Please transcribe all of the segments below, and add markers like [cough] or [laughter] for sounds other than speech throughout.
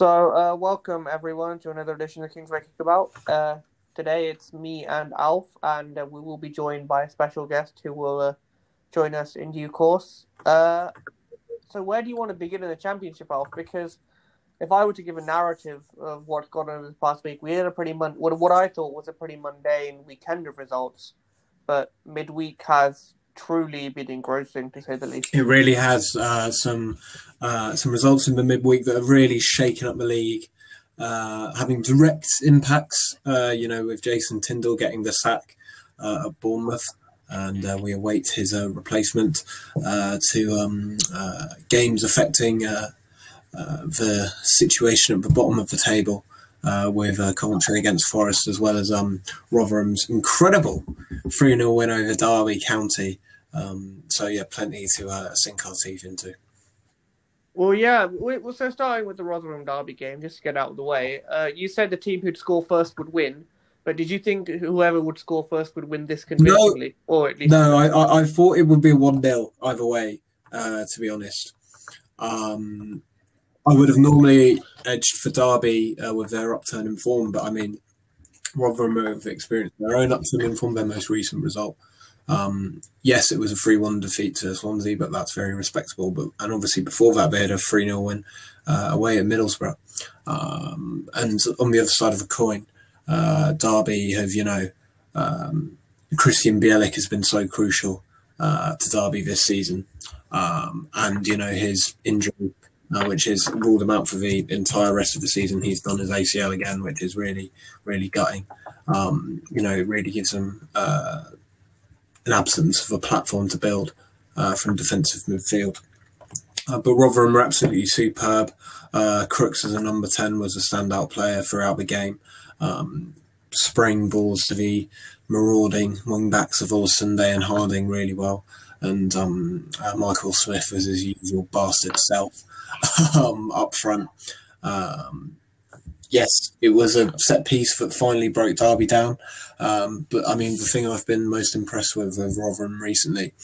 So, uh, welcome everyone to another edition of Kings Kingsway Kickabout. Uh, today it's me and Alf, and uh, we will be joined by a special guest who will uh, join us in due course. Uh, so, where do you want to begin in the championship, Alf? Because if I were to give a narrative of what's gone on this past week, we had a pretty mon- what what I thought was a pretty mundane weekend of results, but midweek has truly been engrossing to say the least. It really has uh, some uh, some results in the midweek that have really shaken up the league, uh, having direct impacts. Uh, you know, with Jason Tindall getting the sack uh, at Bournemouth. And uh, we await his replacement to um, games affecting the situation at the bottom of the table. Uh, with uh, Coventry against Forest, as well as um, Rotherham's incredible 3 0 win over Derby County. Um, so, yeah, plenty to uh, sink our teeth into. Well, yeah. We, so starting with the Rotherham Derby game, just to get out of the way, uh, you said the team who'd score first would win. But did you think whoever would score first would win this convincingly, no, or at least? No, I, I, thought it would be one 0 either way. Uh, to be honest, um, I would have normally edged for Derby uh, with their upturn in form, but I mean, Rotherham have experienced their own upturn in form, their most recent result. Um, yes, it was a 3 1 defeat to Swansea, but that's very respectable. But And obviously, before that, they had a 3 0 win uh, away at Middlesbrough. Um, and on the other side of the coin, uh, Derby have, you know, um, Krystian Bielik has been so crucial uh, to Derby this season. Um, and, you know, his injury, uh, which has ruled him out for the entire rest of the season, he's done his ACL again, which is really, really gutting. Um, you know, it really gives him uh, an absence of a platform to build uh, from defensive midfield. Uh, but Rotherham were absolutely superb. Uh, Crooks as a number 10 was a standout player throughout the game. Um, spraying balls to the marauding wing backs of Olosunde and Harding really well. And um, uh, Michael Smith was his usual bastard self um, up front. Um, yes, it was a set piece that finally broke Derby down. Um, but I mean, the thing I've been most impressed with with Rotherham recently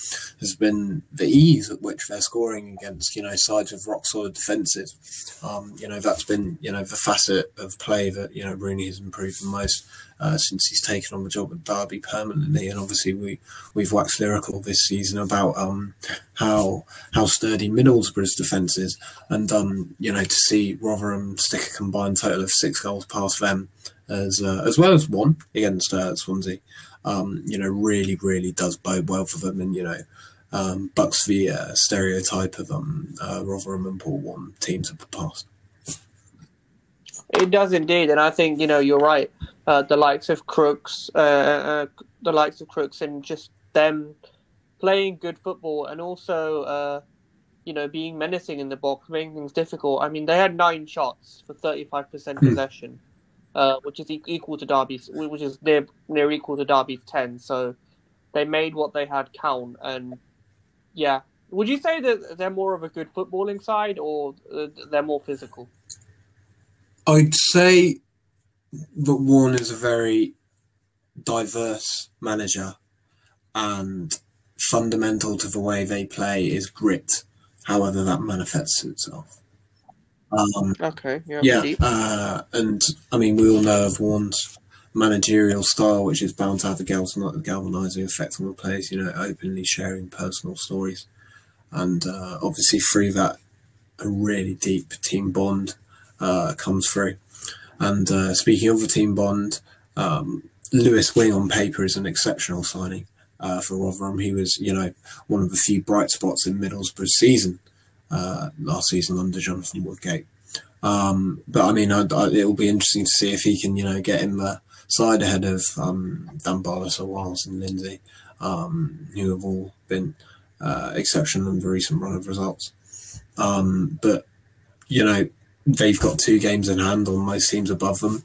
has been the ease at which they're scoring against, you know, sides with rock solid defences. Um, you know, that's been, you know, the facet of play that, you know, Rooney has improved the most uh, since he's taken on the job at Derby permanently. And obviously, we we've waxed lyrical this season about um, how how sturdy Middlesbrough's defence is, and um, you know to see Rotherham stick a combined total of six goals past them, as uh, as well as one against uh, Swansea. Um, you know, really, really does bode well for them, and you know. Um, bucks the uh, stereotype of um, uh, Rotherham and Paul Warne teams of the past. It does indeed, and I think you know you're right. Uh, the likes of Crooks, uh, uh, the likes of Crooks, and just them playing good football, and also uh, you know being menacing in the box, making things difficult. I mean, they had nine shots for 35 percent hmm. possession, uh, which is equal to Derby's, which is near near equal to Derby's 10. So they made what they had count, and yeah. Would you say that they're more of a good footballing side, or uh, they're more physical? I'd say that Warne is a very diverse manager, and fundamental to the way they play is grit, however that manifests itself. Um, okay. Yeah. yeah uh, and I mean, we all know of Warne's managerial style, which is bound to have a galvanizing effect on the players. You know, openly sharing personal stories, and uh, obviously through that, a really deep team bond uh, comes through. And uh, speaking of the team bond, um, Lewis Wing on paper is an exceptional signing uh, for Rotherham. He was, you know, one of the few bright spots in Middlesbrough's season uh, last season under Jonathan Woodgate. Um, but I mean, I, I, it'll be interesting to see if he can, you know, get in the side ahead of um, Dan Barlaser, Wiles, and Lindsay, um, who have all been uh, exceptional in the recent run of results. Um, but you know, they've got two games in hand on most teams above them,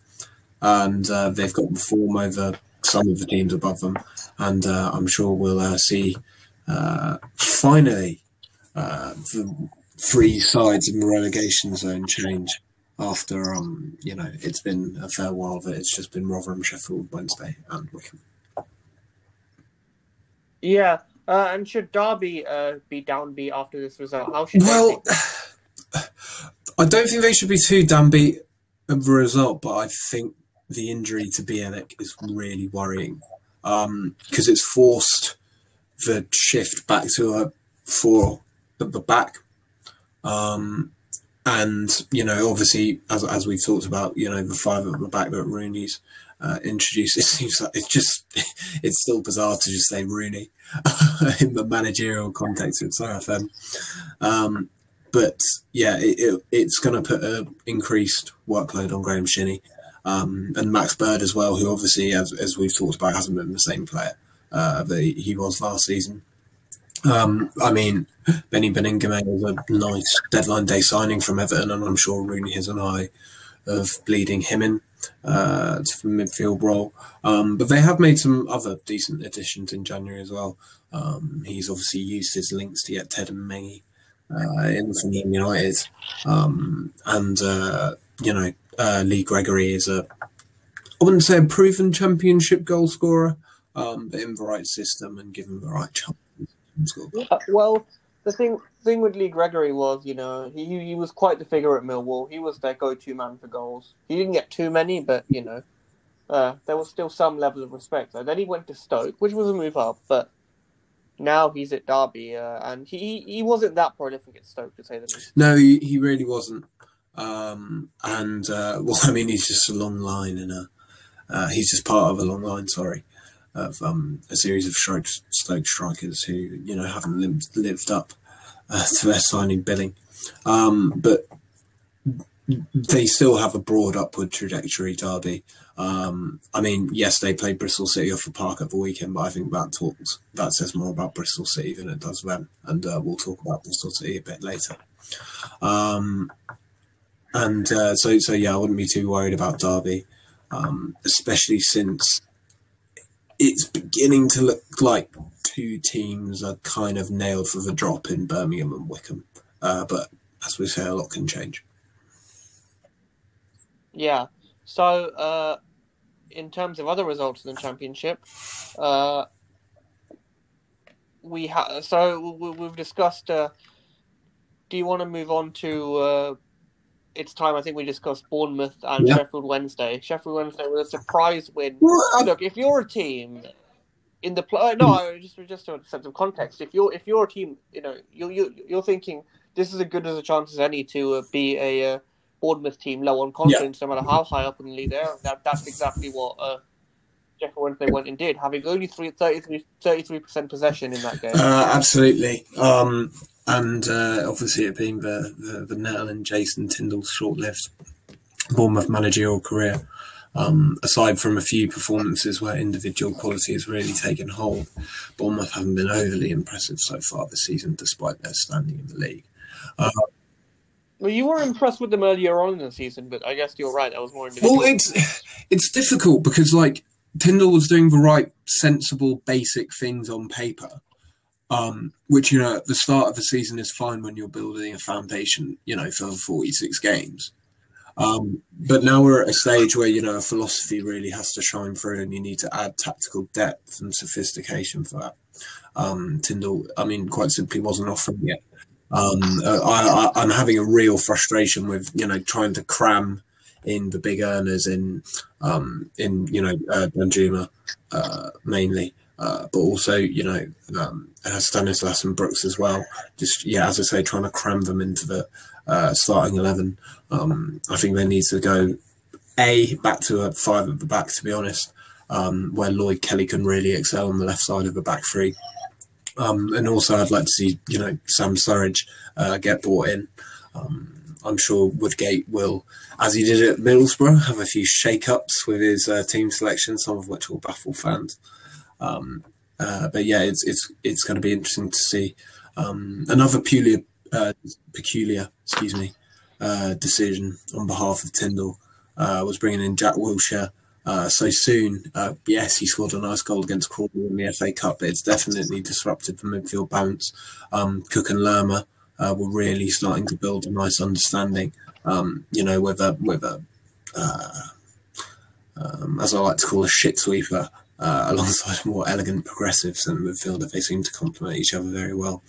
and uh, they've got the form over some of the teams above them. And uh, I'm sure we'll uh, see uh, finally uh, the three sides in the relegation zone change after um you know it's been a fair while that it's just been Rotherham, Sheffield Wednesday, and Wycombe. Yeah, uh, and should Derby be downbeat after this result? How should well? [sighs] I don't think they should be too downbeat of the result, but I think the injury to Bielik is really worrying because um, it's forced the shift back to a four at the back. Um, and you know, obviously, as as we've talked about, you know, the five at the back that Rooney's uh, introduced, [laughs] it seems like it's just [laughs] it's still bizarre to just say Rooney [laughs] in the managerial context of SoFM. Um, but yeah, it, it, it's going to put an increased workload on Graham Shinnie um, and Max Bird as well, who obviously, as, as we've talked about, hasn't been the same player uh, that he was last season. Um, I mean, Beni Baningime was a nice deadline day signing from Everton, and I'm sure Rooney has an eye of bleeding him in uh, to the midfield role. Um, but they have made some other decent additions in January as well. Um, he's obviously used his links to get Teden Mengi uh, in from United, um, and uh, you know uh, Lee Gregory is a I wouldn't say a proven championship goal scorer, um, but in the right system and given the right chance. Yeah, well, the thing thing with Lee Gregory was, you know, he he was quite the figure at Millwall. He was their go-to man for goals. He didn't get too many, but you know, uh, there was still some level of respect. And then he went to Stoke, which was a move up, but now he's at Derby, uh, and he he wasn't that prolific at Stoke to say the least. No, he, he really wasn't. Um, and uh, [laughs] well, I mean, he's just a long line, and a, uh, he's just part of a long line. Sorry, of um, a series of Stoke, strikers who you know haven't lived, lived up uh, to their signing billing, um, but they still have a broad upward trajectory. Derby. Um, I mean, yes, they played Bristol City off the park at the weekend, but I think that talks that says more about Bristol City than it does them, and uh, we'll talk about Bristol City a bit later. Um, and uh, so, so yeah, I wouldn't be too worried about Derby, um, especially since it's beginning to look like two teams are kind of nailed for the drop in Birmingham and Wycombe. Uh, but as we say, a lot can change. Yeah. So, uh, in terms of other results in the championship, uh, we have. So we, have discussed. Uh, do you want to move on to uh, it's time. I think we discussed Bournemouth and yeah. Sheffield Wednesday. Sheffield Wednesday was a surprise win. Well, Look, if you're a team in the play, no, just just to sense of context. If you're if you're a team, you know, you you you're thinking this is as good as a chance as any to uh, be a uh, Bournemouth team low on confidence, yeah. no matter how high up in the league they are. That that's exactly what. Uh, Sheffield Wednesday went and did, having only 33 percent possession in that game. Uh, absolutely. Um, and uh, obviously it being the, the, the Nettle and Jason Tindall's short-lived Bournemouth managerial career. Um, aside from a few performances where individual quality has really taken hold, Bournemouth haven't been overly impressive so far this season, despite their standing in the league. Uh, well, you were impressed with them earlier on in the season, but I guess you're right. That was more individual. Well, it's it's difficult because like Tindall was doing the right, sensible, basic things on paper, um, which you know at the start of the season is fine when you're building a foundation, you know, for 46 games. Um, but now we're at a stage where you know philosophy really has to shine through, and you need to add tactical depth and sophistication for that. Um, Tindall, I mean, quite simply, wasn't offering yet. Um, I, I'm having a real frustration with you know trying to cram in the big earners in um, in you know uh, Danjuma uh, mainly. Uh, but also, you know, um, Stanislas and Brooks as well. Just yeah, as I say, trying to cram them into the uh, starting eleven. Um, I think they need to go a back to a five at the back. To be honest, um, where Lloyd Kelly can really excel on the left side of the back three. Um, and also, I'd like to see you know Sam Surridge uh, get brought in. Um, I'm sure Woodgate will, as he did at Middlesbrough, have a few shake-ups with his uh, team selection, some of which will baffle fans. Um, uh, but yeah, it's it's it's going to be interesting to see um, another peculiar, uh, peculiar, excuse me, uh, decision on behalf of Tindall uh, was bringing in Jack Wilshere uh, so soon. Uh, yes, he scored a nice goal against Crawley in the FA Cup, but it's definitely disrupted the midfield balance. Um, Cook and Lerma were really starting to build a nice understanding. Um, you know, with a um, as I like to call a shit sweeper, uh, alongside [laughs] more elegant progressives and midfielder. They seem to complement each other very well.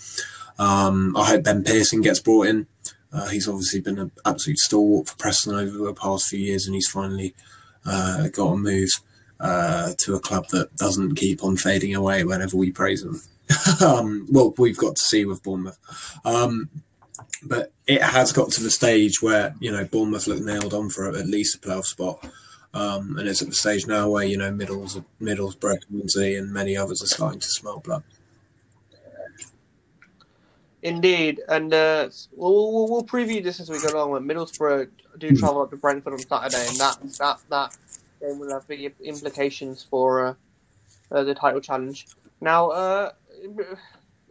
Um, I hope Ben Pearson gets brought in Uh, he's obviously been an absolute stalwart for Preston over the past few years, and he's finally uh, got a move uh, to a club that doesn't keep on fading away whenever we praise them. [laughs] um, well, we've got to see with Bournemouth. Um, but it has got to the stage where, you know, Bournemouth look nailed on for at least a playoff spot. Um, and it's at the stage now where, you know, Middles, Middlesbrough, and many others are starting to smell blood. Indeed, and uh, we'll, we'll, we'll preview this as we go along. When Middlesbrough do hmm. travel up to Brentford on Saturday, and that that that game will have big implications for uh, uh, the title challenge. Now, uh,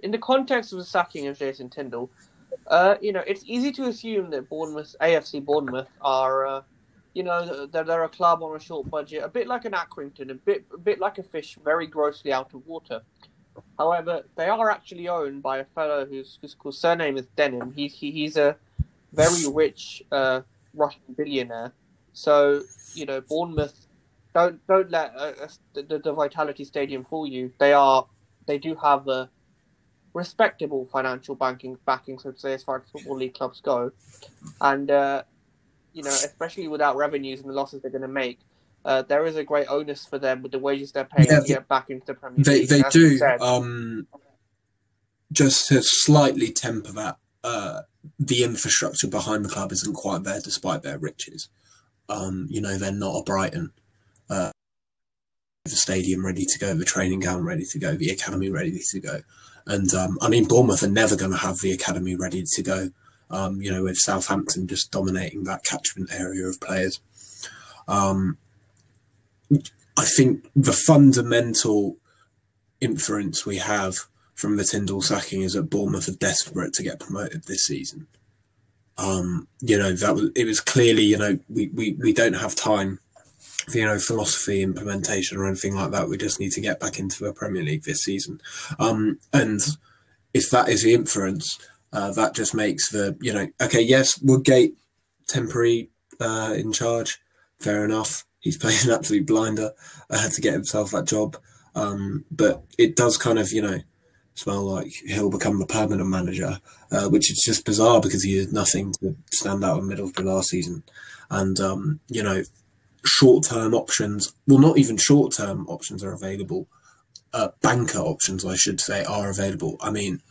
in the context of the sacking of Jason Tindall, uh, you know it's easy to assume that Bournemouth, AFC Bournemouth, are uh, you know they're, they're a club on a short budget, a bit like an Accrington, a bit a bit like a fish, very grossly out of water. However, they are actually owned by a fellow whose, whose, surname is Demin. He's he, he's a very rich uh, Russian billionaire. So you know, Bournemouth don't don't let uh, uh the, the Vitality Stadium fool you. They are they do have a respectable financial banking backing, so to say, as far as football league clubs go, and uh, you know, especially without revenues and the losses they're going to make, uh, there is a great onus for them with the wages they're paying yeah, to get back into the Premier they, League. They do. Um, just to slightly temper that, uh, the infrastructure behind the club isn't quite there despite their riches. Um, you know, they're not a Brighton. Uh, the stadium ready to go, the training ground ready to go, the academy ready to go. And um, I mean, Bournemouth are never going to have the academy ready to go. Um, you know, with Southampton just dominating that catchment area of players. Um, I think the fundamental inference we have from the Tindall sacking is that Bournemouth are desperate to get promoted this season. Um, you know, that was it was clearly, you know, we, we, we don't have time for, you know, philosophy implementation or anything like that. We just need to get back into the Premier League this season. Um, and if that is the inference, uh, that just makes the, you know, okay, yes, Woodgate temporary uh, in charge, fair enough he's [laughs] playing an absolute blinder uh, to get himself that job. Um, but it does kind of, you know, smell like he'll become the permanent manager, uh, which is just bizarre because he did nothing to stand out in Middlesbrough last season. And, um, you know, short term options, well, not even short term options are available. Uh, banker options, I should say, are available. I mean,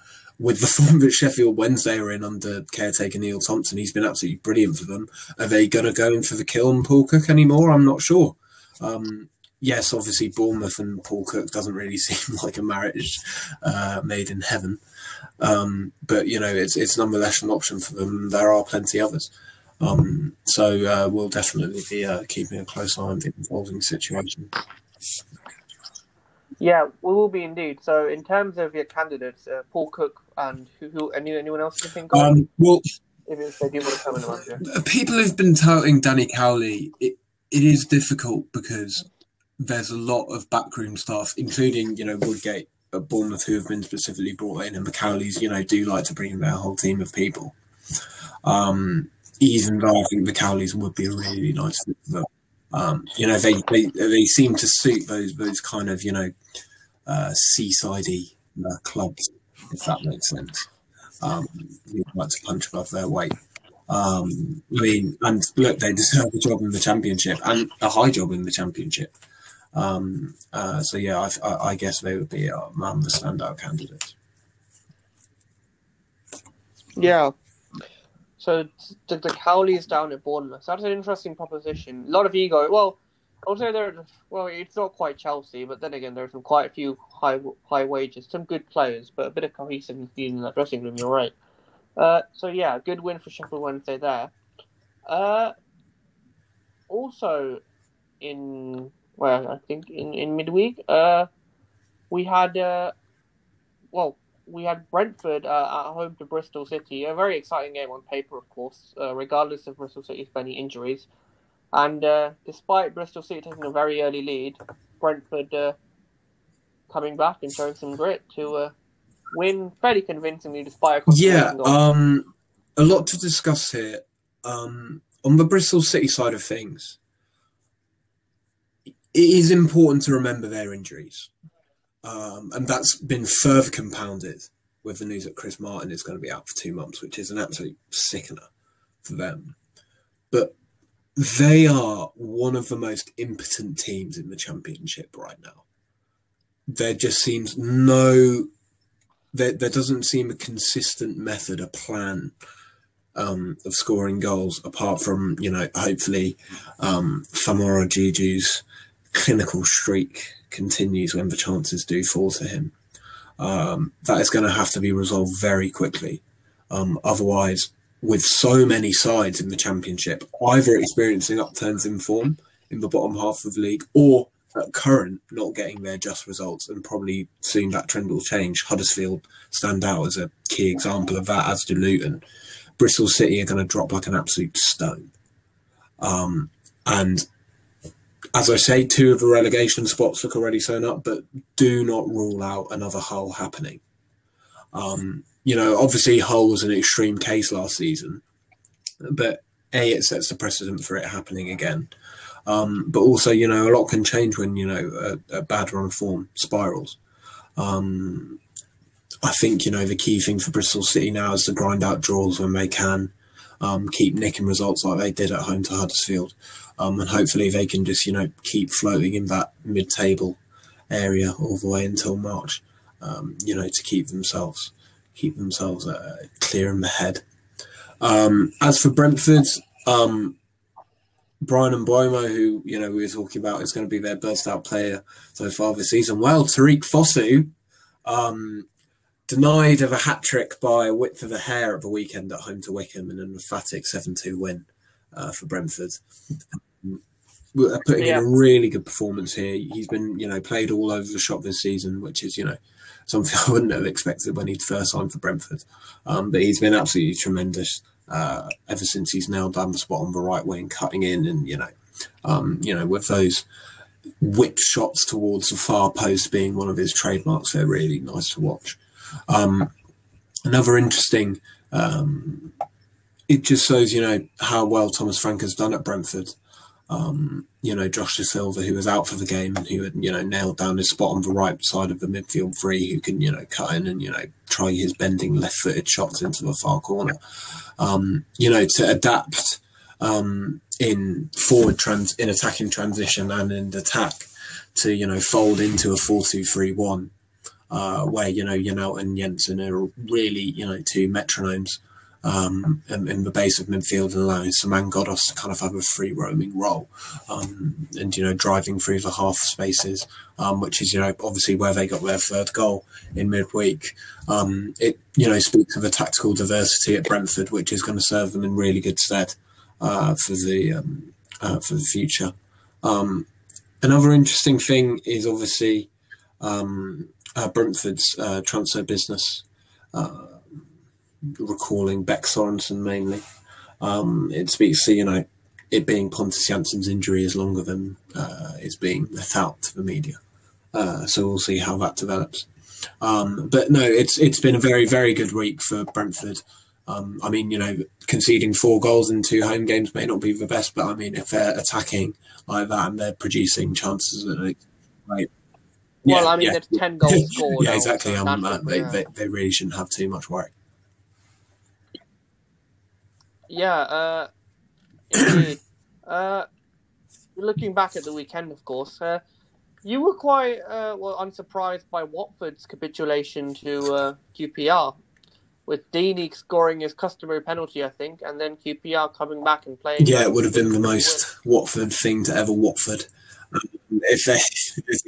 with the [laughs] form that Sheffield Wednesday are in under caretaker Neil Thompson, he's been absolutely brilliant for them. Are they going to go in for the kill on Paul Cook anymore? I'm not sure. Um, yes, obviously Bournemouth and Paul Cook doesn't really [laughs] seem like a marriage uh, made in heaven, um, but you know it's it's nonetheless an option for them. There are plenty others. Um, so uh, we'll definitely be uh, keeping a close eye on the evolving situation. Yeah, we will be indeed. So, in terms of your candidates, uh, Paul Cook and who, who any, anyone else you think of? Um, well, if they do want to come in the People who've been touting Danny Cowley, it, it is difficult because there's a lot of backroom staff, including you know Woodgate at Bournemouth, who have been specifically brought in, and the Cowleys, you know, do like to bring their whole team of people. Um, even though I think the Cowleys would be a really nice fit for them. Um, you know, they, they they seem to suit those those kind of you know uh, seasidey uh, clubs, if that makes sense. Um, you like to punch above their weight. Um, I mean, and look, they deserve a job in the championship and a high job in the championship. Um, uh, so yeah, I, I, I, guess they would be um, the standout candidates. Yeah, so the, the Cowleys down at Bournemouth. That's an interesting proposition. A lot of ego. Well, I would say there. Well, it's not quite Chelsea, but then again, there's some quite a few high high wages, some good players, but a bit of cohesiveness in that dressing room. You're right. Uh, so yeah, good win for Sheffield Wednesday there. Uh, also, in well, I think in in midweek, uh, we had uh, well, we had Brentford uh, at home to Bristol City. A very exciting game on paper, of course, uh, regardless of Bristol City's many injuries. And uh, despite Bristol City taking a very early lead, Brentford uh, coming back and showing some grit to uh, win fairly convincingly, despite a yeah, um, a lot to discuss here. Um, on the Bristol City side of things, it is important to remember their injuries um, and that's been further compounded with the news that Chris Martin is going to be out for two months, which is an absolute sickener for them. But they are one of the most impotent teams in the championship right now. There just seems no, there, there doesn't seem a consistent method, a plan um, of scoring goals, apart from, you know, hopefully um, Diédhiou's clinical streak continues when the chances do fall to him. Um, that is going to have to be resolved very quickly. Um, otherwise, with so many sides in the championship, either experiencing upturns in form in the bottom half of the league or at current not getting their just results and probably soon that trend will change. Huddersfield stand out as a key example of that, as do Luton. Bristol City are going to drop like an absolute stone. Um, and as I say, two of the relegation spots look already sewn up, but do not rule out another Hull happening. Um, you know, obviously Hull was an extreme case last season, but a it sets the precedent for it happening again. Um, but also, you know, a lot can change when you know a, a bad run of form spirals. Um, I think you know the key thing for Bristol City now is to grind out draws when they can, um, keep nicking results like they did at home to Huddersfield, um, and hopefully they can just you know keep floating in that mid-table area all the way until March. Um, you know, to keep themselves keep themselves uh, clear in the head. Um, as for Brentford, um, and Mbeumo, who you know we were talking about, is going to be their burst out player so far this season. Well, Tariq Fosu, um, denied of a hat trick by a width of a hair at the weekend at home to Wycombe in an emphatic 7 2 win uh, for Brentford. We're putting yeah. in a really good performance here. He's been, you know, played all over the shop this season, which is, you know, something [laughs] I wouldn't have expected when he first signed for Brentford. Um, but he's been absolutely tremendous uh, ever since he's nailed down the spot on the right wing, cutting in, and you know, um, you know, with those whip shots towards the far post being one of his trademarks, they're really nice to watch. Um, another interesting, um, it just shows you know how well Thomas Frank has done at Brentford. Um, you know, Josh Dasilva, who was out for the game and who had, you know, nailed down his spot on the right side of the midfield three, who can, you know, cut in and, you know, try his bending left footed shots into the far corner. Um, you know, to adapt um, in forward trans in attacking transition and in attack to, you know, fold into a 4 2 3 1. Uh, where you know Janelt and Jensen are really you know two metronomes um, in, in, the base of midfield and allowing Saman Ghoddos to kind of have a free roaming role um, and, you know, driving through the half spaces, um, which is, you know, obviously where they got their third goal in midweek. Um, it, you know, speaks of a tactical diversity at Brentford, which is going to serve them in really good stead uh, for the um, uh, for the future. Um, another interesting thing is obviously uh, Brentford's uh, transfer business. Uh, recalling Bech Sorensen mainly. Um, it speaks to, you know, it being Pontus Jansson's injury is longer than uh, is being let out to the media. Uh, so we'll see how that develops. Um, but no, it's it's been a very very good week for Brentford. Um, I mean, you know, conceding four goals in two home games may not be the best, but I mean, if they're attacking like that and they're producing chances like, right. Well, yeah, I mean, yeah. there's ten goals [laughs] scored. yeah, exactly. Um, uh, they, they, they really shouldn't have too much worry. Yeah, uh, indeed. [clears throat] uh, looking back at the weekend, of course, uh, you were quite uh, well unsurprised by Watford's capitulation to uh, QPR, with Deeney scoring his customary penalty, I think, and then QPR coming back and playing. Yeah, it would have been the most Watford thing to ever Watford. Um, if they...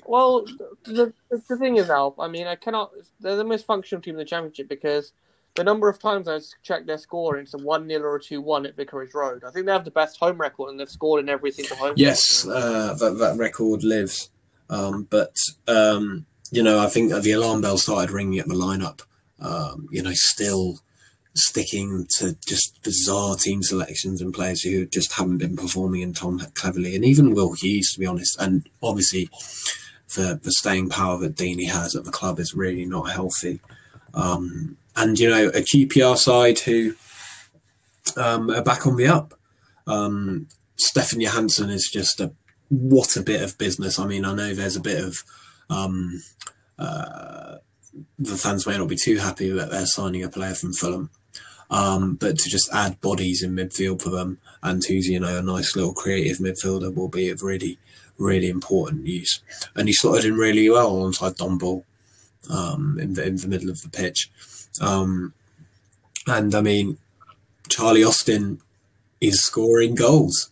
well, the, the thing is, Alf. I mean, I cannot. They're the most functional team in the championship because the number of times I've checked their score, it's a 1 0 or a 2 1 at Vicarage Road. I think they have the best home record and they've scored in every single home Yes, uh, that, that record lives. Um, but, um, you know, I think the alarm bell started ringing at the lineup. Um, you know, still sticking to just bizarre team selections and players who just haven't been performing in Tom Cleverley and even Will Hughes, to be honest. And obviously, the, the staying power that Deeney has at the club is really not healthy. Um, and you know a QPR side who um, are back on the up. Um, Stefan Johansen is just a what a bit of business. I mean, I know there's a bit of um, uh, the fans may not be too happy that they're signing a player from Fulham. Um, but to just add bodies in midfield for them and who's, you know, a nice little creative midfielder will be of really, really important use. And he slotted in really well alongside Dom Ball um, in, the, in the middle of the pitch. Um, and I mean, Charlie Austin is scoring goals.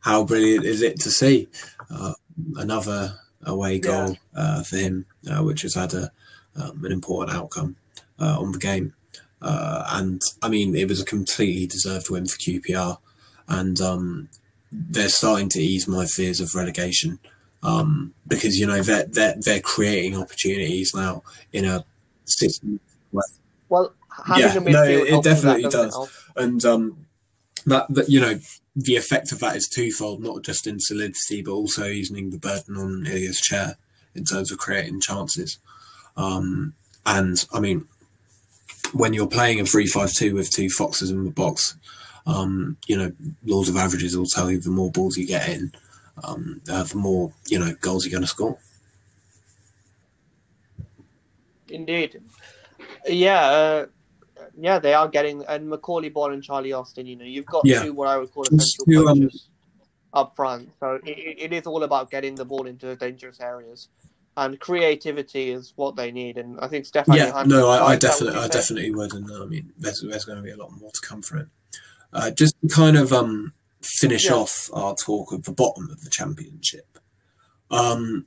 How brilliant is it to see? Uh, another away goal yeah. uh, for him, uh, which has had a, um, an important outcome uh, on the game. Uh, and I mean, it was a completely deserved win for QPR, and um, they're starting to ease my fears of relegation um, because you know they're, they're they're creating opportunities now in a system. Where, well, yeah, no, it, it definitely that, does, it, and um, that, that you know the effect of that is twofold, not just in solidity, but also easing the burden on Ilias Chair in terms of creating chances. Um, and I mean, when you're playing a three-five-two with two foxes in the box, um, you know, laws of averages will tell you the more balls you get in, um, uh, the more you know goals you're going to score. Indeed, yeah, uh, yeah, they are getting and Macauley Bonne and Charlie Austin. You know, you've got yeah. two what I would call essential two, um, up front, so it, it is all about getting the ball into dangerous areas and creativity is what they need. And I think Stefan. Yeah, no, I, I definitely, I definitely would, and I mean, there's there's going to be a lot more to come from it. Uh, just to kind of um, finish yeah. off our talk of the bottom of the championship. Um,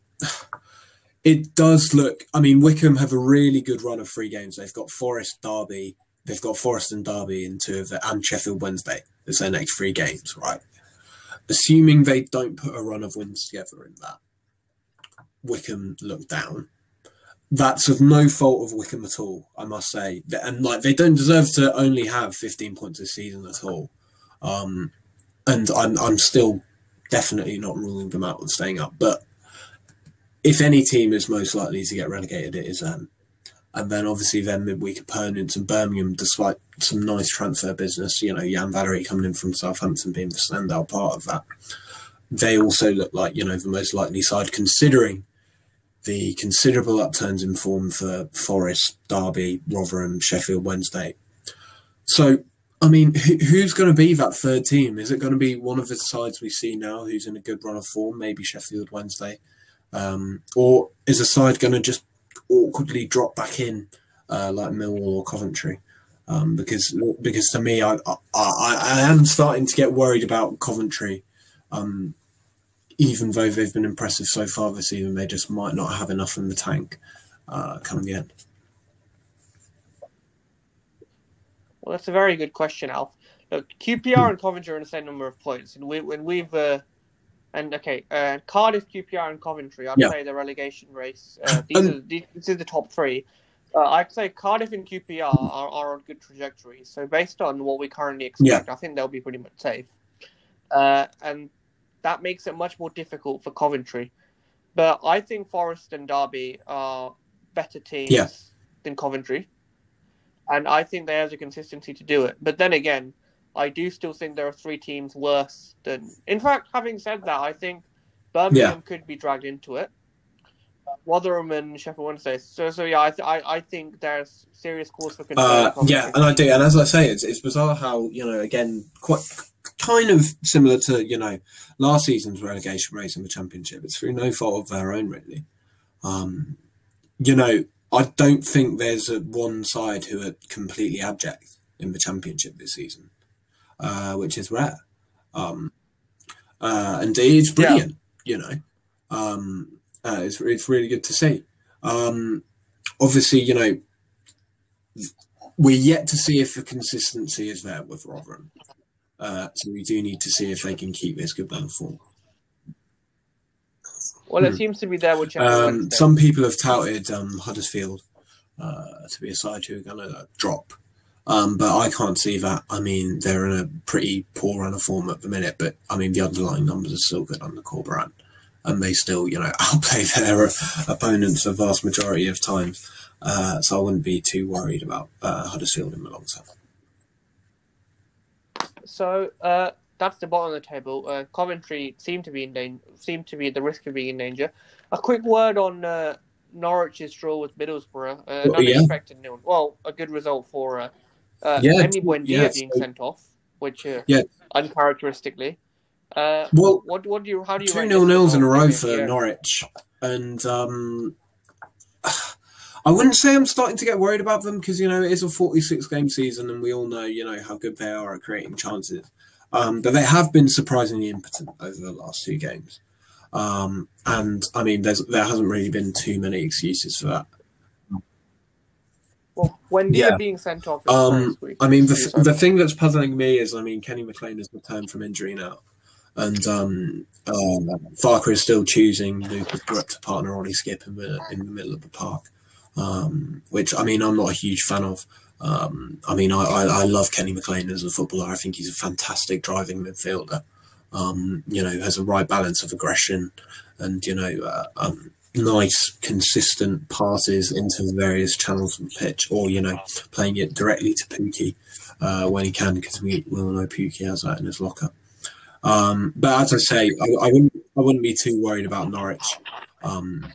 it does look. I mean, Wycombe have a really good run of free games. They've got Forest, Derby. They've got Forest and Derby in two of the, and Sheffield Wednesday. It's their next three games, right? Assuming they don't put a run of wins together in that, Wycombe look down. That's of no fault of Wycombe at all, I must say. And like they don't deserve to only have 15 points this season at all. Um, and I'm I'm still definitely not ruling them out on staying up. But if any team is most likely to get relegated, it is them. And then obviously then midweek opponents and Birmingham, despite some nice transfer business, you know, Yan Valery coming in from Southampton being the standout part of that. They also look like, you know, the most likely side considering the considerable upturns in form for Forest, Derby, Rotherham, Sheffield Wednesday. So, I mean, who's going to be that third team? Is it going to be one of the sides we see now who's in a good run of form, maybe Sheffield Wednesday? Um, or is a side going to just awkwardly drop back in uh, like Millwall or Coventry? Um, because because to me, I, I, I am starting to get worried about Coventry. Um, even though they've been impressive so far this season, they just might not have enough in the tank uh, come the end. Well, that's a very good question, Alf. Look, QPR and Coventry are in the same number of points, and we, when we've uh, and okay, uh, Cardiff, QPR, and Coventry, I'd yeah. say the relegation race. Uh, these um, are these, these are the top three. Uh, I'd say Cardiff and QPR are, are on good trajectories. So based on what we currently expect, yeah. I think they'll be pretty much safe. Uh, and that makes it much more difficult for Coventry. But I think Forest and Derby are better teams yeah. than Coventry. And I think they have the consistency to do it. But then again, I do still think there are three teams worse than. In fact, having said that, I think Birmingham yeah. could be dragged into it. Rotherham and Sheffield Wednesday. So, so yeah, I, th- I, I think there's serious cause for concern. Uh, yeah, and I do, and as I say, it's it's bizarre how you know again quite kind of similar to you know last season's relegation race in the championship. It's through no fault of their own, really. Um, you know, I don't think there's a one side who are completely abject in the championship this season, uh, which is rare. Um, uh, and it's brilliant, yeah. you know. Um, uh, it's it's really good to see. Um, obviously, you know, we're yet to see if the consistency is there with Rotherham. Uh, so we do need to see if they can keep this good run form. Well, it hmm. seems to be there with um, Some people have touted um, Huddersfield uh, to be a side who are going to drop. Um, but I can't see that. I mean, they're in a pretty poor run of form at the minute, but I mean, the underlying numbers are still good under Corberán, and they still, you know, [laughs] outplay their opponents a vast majority of times. Uh, so I wouldn't be too worried about uh, Huddersfield in the long term. So uh, that's the bottom of the table. Uh, Coventry seem to be in danger, seem to be at the risk of being in danger. A quick word on uh, Norwich's draw with Middlesbrough, uh, Well, an yeah. nil. Well, a good result for uh, Yeah, Buendia yeah, being so- sent off, which uh, Yeah. uncharacteristically. Uh, Well, what what do you how do you two nil nils in a row for yeah. Norwich, and um, [sighs] I wouldn't say I'm starting to get worried about them because you know it is a 46 game season, and we all know you know how good they are at creating chances. Um, but they have been surprisingly impotent over the last two games, um, and I mean, there's there hasn't really been too many excuses for that. Well, Buendia Yeah. being sent off. Is Um, very. I mean, the, Sorry. the thing that's puzzling me is, I mean, Kenny McLean has returned from injury now, and um, um, Farke is still choosing Lukas Rupp to partner Ollie Skipp in the in the middle of the park, um, which I mean, I'm not a huge fan of. Um, I mean, I, I, I love Kenny McLean as a footballer. I think he's a fantastic driving midfielder. Um, you know, has a right balance of aggression and you know, uh, um, nice, consistent passes into the various channels of the pitch, or you know, playing it directly to Pukki uh, when he can, because we, we all know Pukki has that in his locker. Um, but as I say, I, I wouldn't I wouldn't be too worried about Norwich. Um,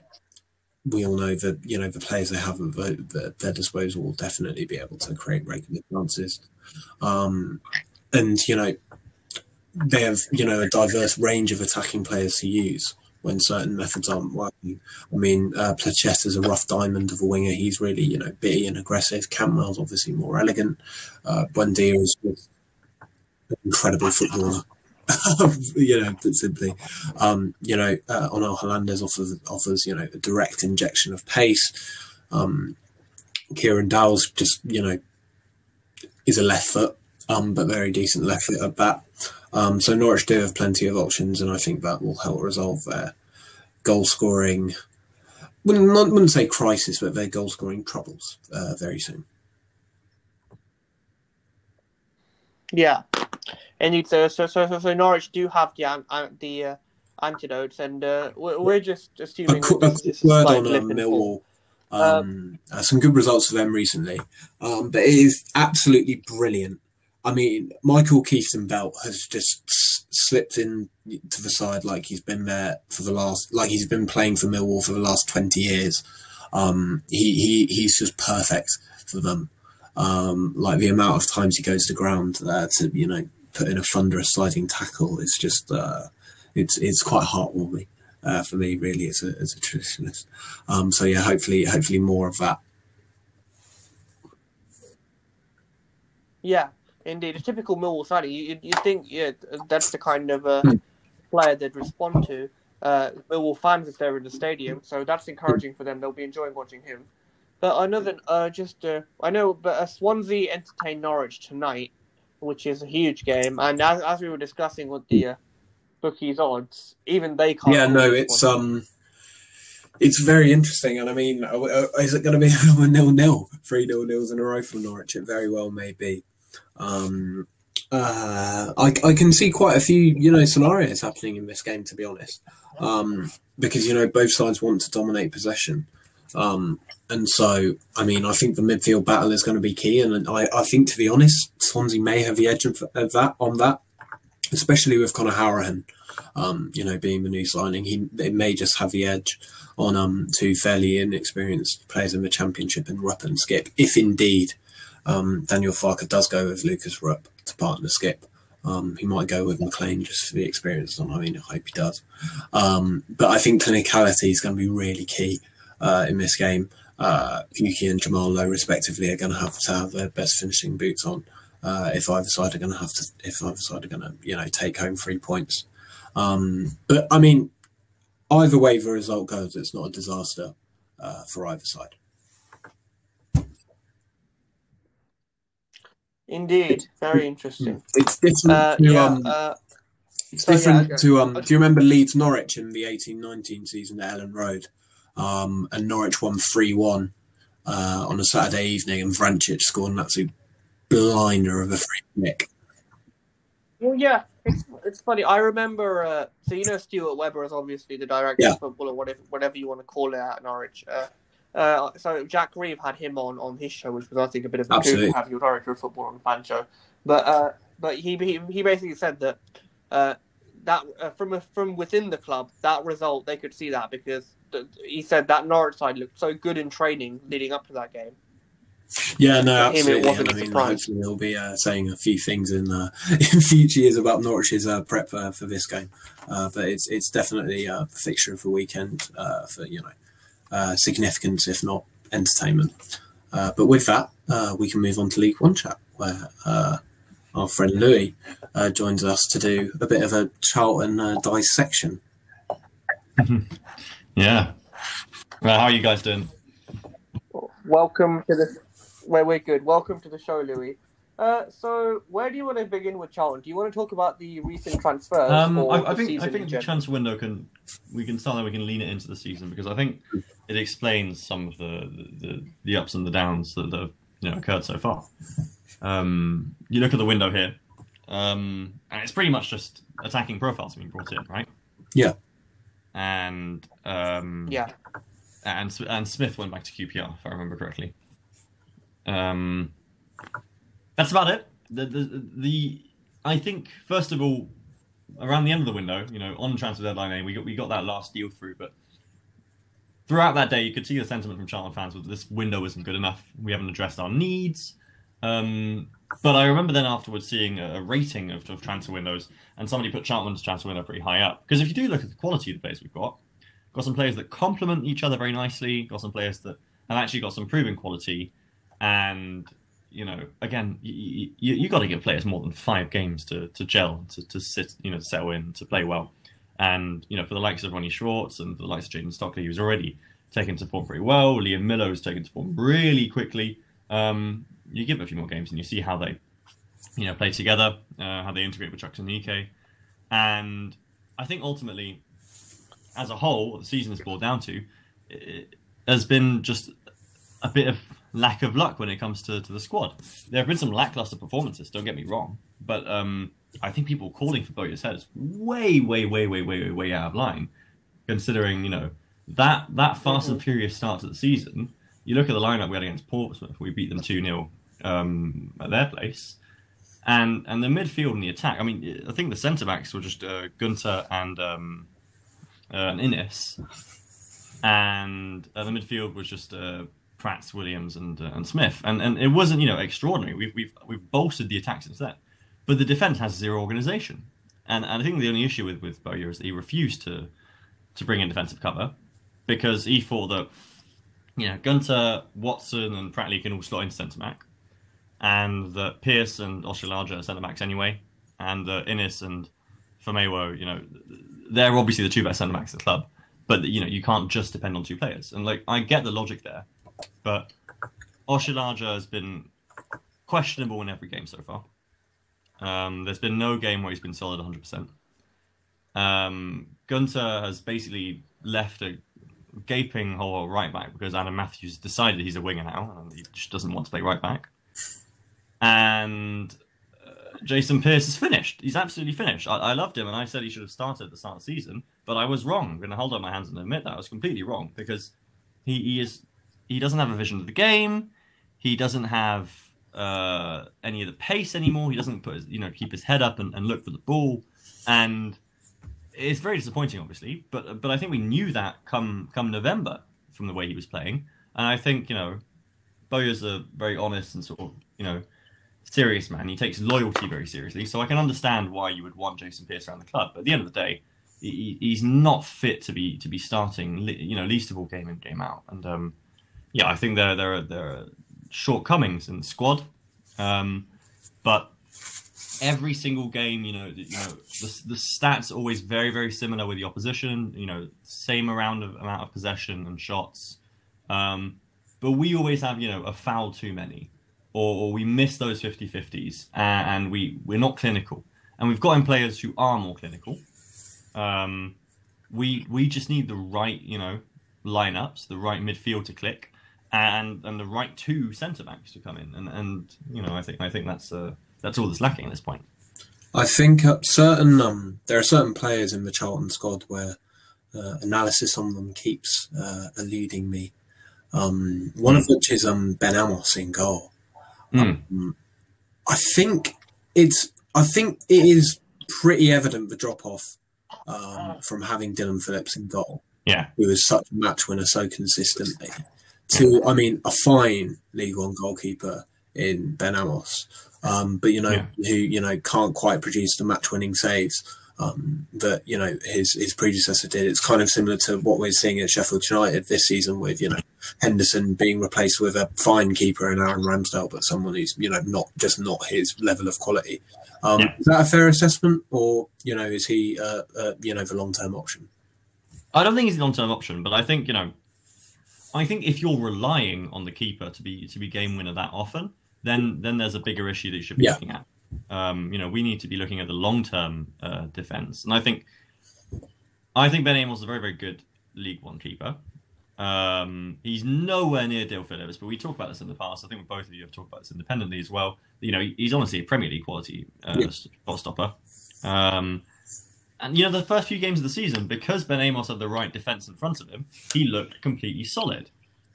we all know that you know the players they have at their, at their disposal will definitely be able to create regular chances, um, and you know they have you know a diverse range of attacking players to use when certain methods aren't working. I mean, uh, is a rough diamond of a winger. He's really, you know, bitty and aggressive. Campbell's obviously more elegant. Uh, Buendia is an incredible footballer. [laughs] you know, simply, um, you know, uh, Onel Hernandez offers, offers, you know, a direct injection of pace. Um, Kieran Dowell's just, you know, is a left foot, um, but very decent left foot at that. Um, so Norwich do have plenty of options, and I think that will help resolve their goal scoring. Wouldn't not, wouldn't say crisis, but their goal scoring troubles uh, very soon. Yeah, and so so so so, so Norwich do have the the uh, antidotes, and uh, we're, we're just assuming a this quick is a word on um. Millwall. Um, uh, some good results for them recently, um, but it is absolutely brilliant. I mean, Michael Keaton Belt has just slipped in to the side like he's been there for the last, like he's been playing for Millwall for the last twenty years. Um, he he he's just perfect for them. Um, like the amount of times he goes to ground there to you know put in a thunderous sliding tackle is just uh, it's it's quite heartwarming uh, for me really as a as a traditionalist. Um, so yeah, hopefully hopefully more of that. Yeah, indeed, a typical Millwall signing. You you think yeah that's the kind of uh, Hmm. player they'd respond to. Uh, Millwall fans if they're in the stadium, so that's encouraging for them. They'll be enjoying watching him. But another, uh, just uh, I know, but uh, Swansea entertain Norwich tonight, which is a huge game. And as, as we were discussing with the uh, bookies odds, even they can't. Yeah, no, it's um, it's very interesting, and I mean, uh, is it going to be [laughs] a nil nil, three nil nils in a row for Norwich? It very well may be. Um, uh, I I can see quite a few you know scenarios happening in this game, to be honest, um, because you know both sides want to dominate possession. Um, and so, I mean, I think the midfield battle is going to be key, and I, I think, to be honest, Swansea may have the edge of, of that on that, especially with Conor Hourihane, um, you know, being the new signing. He may just have the edge on um two fairly inexperienced players in the championship and Rupp and Skipp, if indeed um, Daniel Farke does go with Lukas Rupp to partner Skipp. Um, he might go with McLean just for the experience. I mean, I hope he does. Um, but I think clinicality is going to be really key uh, in this game. Uh, Pukki and Jamal Lowe, respectively, are going to have to have their best finishing boots on. Uh, if either side are going to have to, if either side are going to, you know, take home three points. Um, but I mean, either way the result goes, it's not a disaster uh, for either side. Indeed, very interesting. It's different Uh, to yeah, um, uh, It's different to um. Do you remember Leeds Norwich in the eighteen nineteen season at Elland Road? Um, and Norwich won three one uh, on a Saturday evening, and Vrancic scored an absolute blinder of a free kick. Well, yeah, it's it's funny. I remember. Uh, so you know, Stuart Webber is obviously the director Yeah. of football, or whatever, whatever you want to call it at Norwich. Uh, uh, so Jack Reeve had him on on his show, which was I think a bit of a coup to have your director of football on the fan show. But uh, but he, he he basically said that uh, that uh, from a, from within the club, that result they could see that because th- he said that Norwich side looked so good in training leading up to that game. Yeah, no, him, absolutely. wasn't And I mean, surprise. hopefully he'll be uh, saying a few things in uh, [laughs] in future years about Norwich's uh, prep uh, for this game. Uh, but it's it's definitely a fixture of the weekend uh, for you know uh, significance, if not entertainment. Uh, but with that, uh, we can move on to League One chat, where uh, our friend Louis uh, joins us to do a bit of a Charlton uh, dissection. [laughs] Yeah. Well, how are you guys doing? Welcome to the where we're good. Welcome to the show, Louis. Uh, so where do you want to begin with Charlton? Do you want to talk about the recent transfers? Um, or I, I the think season I think the general? transfer window can we can start there. We can lean it into the season because I think it explains some of the the, the ups and the downs that have you know occurred so far. Um, you look at the window here, um, and it's pretty much just attacking profiles being brought in, right? Yeah. And um, yeah, and and Smith went back to QPR if I remember correctly. Um, that's about it. The, the the I think first of all, around the end of the window, you know, on transfer deadline day, we got we got that last deal through, but throughout that day, you could see the sentiment from Charlton fans was this window isn't good enough. We haven't addressed our needs. Um, but I remember then afterwards seeing a, a rating of, of transfer windows, and somebody put Charlton's transfer window pretty high up. Because if you do look at the quality of the players we've got, got some players that complement each other very nicely, got some players that have actually got some proven quality, and you know, again, you, you, you got to give players more than five games to, to gel, to, to sit, you know, settle in, to play well. And, you know, for the likes of Ronnie Schwartz and for the likes of Jayden Stockley, who's already taken to form pretty well, Liam Millar who's taken to form really quickly. Um, you give it a few more games and you see how they, you know, play together, uh, how they integrate with Chuks Aneke. And I think ultimately, as a whole, the season has boiled down to has been just a bit of lack of luck when it comes to, to the squad. There have been some lackluster performances, don't get me wrong, but um, I think people calling for Bowyer's head is way, way, way, way, way, way, way out of line, considering, you know, that, that fast and furious start to the season. You look at the lineup we had against Portsmouth, we beat them 2 0 um, at their place. And and the midfield and the attack, I mean, I think the centre backs were just uh, Gunter and, um, uh, and Inniss. And uh, the midfield was just uh, Pratt, Williams, and uh, and Smith, and and it wasn't you know extraordinary. We've we've we've bolstered the attack since then, but the defense has zero organisation, and and I think the only issue with with Bowyer is that he refused to to bring in defensive cover because he thought that you know Gunter, Watson, and Pratley can all slot into centre back, and that Pearce and Oshilaja are centre backs anyway, and that Inniss and Famewo, you know, they're obviously the two best centre backs at the club. But you know you can't just depend on two players, and like I get the logic there, but Oshilaja has been questionable in every game so far. Um, there's been no game where he's been solid 100%. Um, Gunter has basically left a gaping hole right back because Adam Matthews decided he's a winger now and he just doesn't want to play right back. And uh, Jason Pearce is finished. He's absolutely finished. I, I loved him and I said he should have started at the start of the season, but I was wrong. I'm going to hold up my hands and admit that I was completely wrong because he, he is he doesn't have a vision of the game. He doesn't have uh, any of the pace anymore. He doesn't put his, you know keep his head up and, and look for the ball, and it's very disappointing, obviously. But but I think we knew that come come November from the way he was playing, and I think you know Bowyer's a very honest and sort of you know serious man. He takes loyalty very seriously, so I can understand why you would want Jason Pearce around the club. But at the end of the day, he, he's not fit to be to be starting, you know, least of all game in game out. And um, yeah, I think there there are there are shortcomings in the squad, um, but every single game, you know, you know, the, the stats always very very similar with the opposition. You know, same around of amount of possession and shots, um, but we always have you know a foul too many, or, or we miss those 50-50s, and, and we we're not clinical. And we've got in players who are more clinical. Um, we we just need the right you know lineups, the right midfield to click, and and the right two centre backs to come in, and and you know I think I think that's uh, that's all that's lacking at this point. I think certain um, there are certain players in the Charlton squad where uh, analysis on them keeps uh, eluding me. Um, one of which is um, Ben Amos in goal. Mm. Um, I think it's I think it is pretty evident the drop off um, from having Dillon Phillips in goal, Yeah. who was such a match winner so consistently, to I mean a fine League One goalkeeper in Ben Amos, um, but you know Yeah. who you know can't quite produce the match winning saves um, that you know his his predecessor did. It's kind of similar to what we're seeing at Sheffield United this season with you know Henderson being replaced with a fine keeper in Aaron Ramsdale, but someone who's you know not just not his level of quality. Um, Yeah. Is that a fair assessment, or you know is he uh, uh, you know the long term option? I don't think he's a long-term option, but I think you know, I think if you're relying on the keeper to be to be game winner that often, then then there's a bigger issue that you should be Yeah. looking at. Um, you know, we need to be looking at the long-term uh, defense, and I think I think Ben Amos is a very very good League One keeper. Um, he's nowhere near Dillon Phillips, but we talked about this in the past. I think both of you have talked about this independently as well. You know, he's honestly a Premier League quality uh, Yeah. stopper. Um, and you know, the first few games of the season, because Ben Amos had the right defense in front of him, he looked completely solid.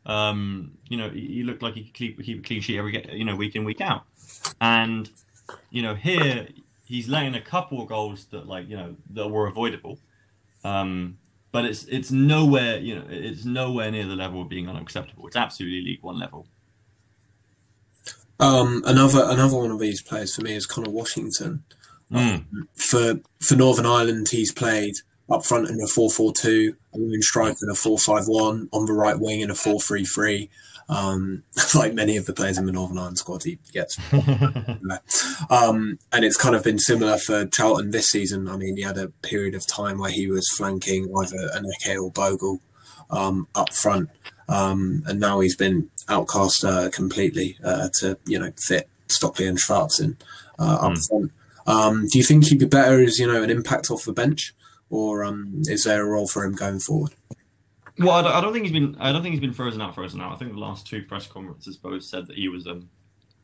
Um, you know, he, looked like he could keep, keep a clean sheet every you know week in week out. And you know, here he's laying a couple of goals that like you know that were avoidable. Um, but it's it's nowhere you know it's nowhere near the level of being unacceptable. It's absolutely League One level. Um, another another one of these players for me is Connor Washington. Mm. For for Northern Ireland, he's played up front in a 4-4-2, a lone striker in a 4-5-1, on the right wing in a 4-3-3. Um, [laughs] like many of the players in the Northern Ireland squad, he gets. [laughs] Um, and it's kind of been similar for Charlton this season. I mean, he had a period of time where he was flanking either Aneke or Bogle um, up front, um, and now he's been outcast uh, completely uh, to you know fit Stockley and Schwartz in uh, up Mm. front. Um, do you think he'd be better as you know an impact off the bench, or um, is there a role for him going forward? Well, I don't, I don't think he's been. I don't think he's been frozen out. Frozen out. I think the last two press conferences both said that he was. Um,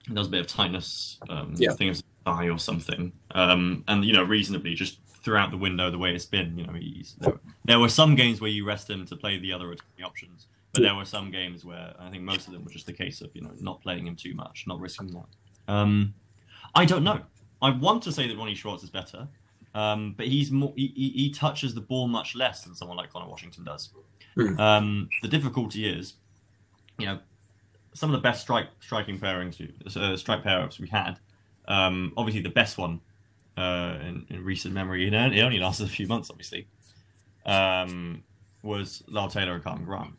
there was a bit of tightness. Um, Yeah. I think it was thigh or something. Um, and you know, reasonably, just throughout the window, the way it's been, you know, he's there, there were some games where you rest him to play the other attacking options, but there were some games where I think most of them were just a case of you know not playing him too much, not risking that. Um, I don't know. I want to say that Ronnie Schwartz is better, um, but he's more. He, he, he touches the ball much less than someone like Connor Washington does. Hmm. Um, the difficulty is, you know, some of the best strike striking pairings, uh, strike pair-ups we had. Um, obviously, the best one uh, in, in recent memory, and it only lasted a few months, obviously, um, was Lyle Taylor and Karlan Grant,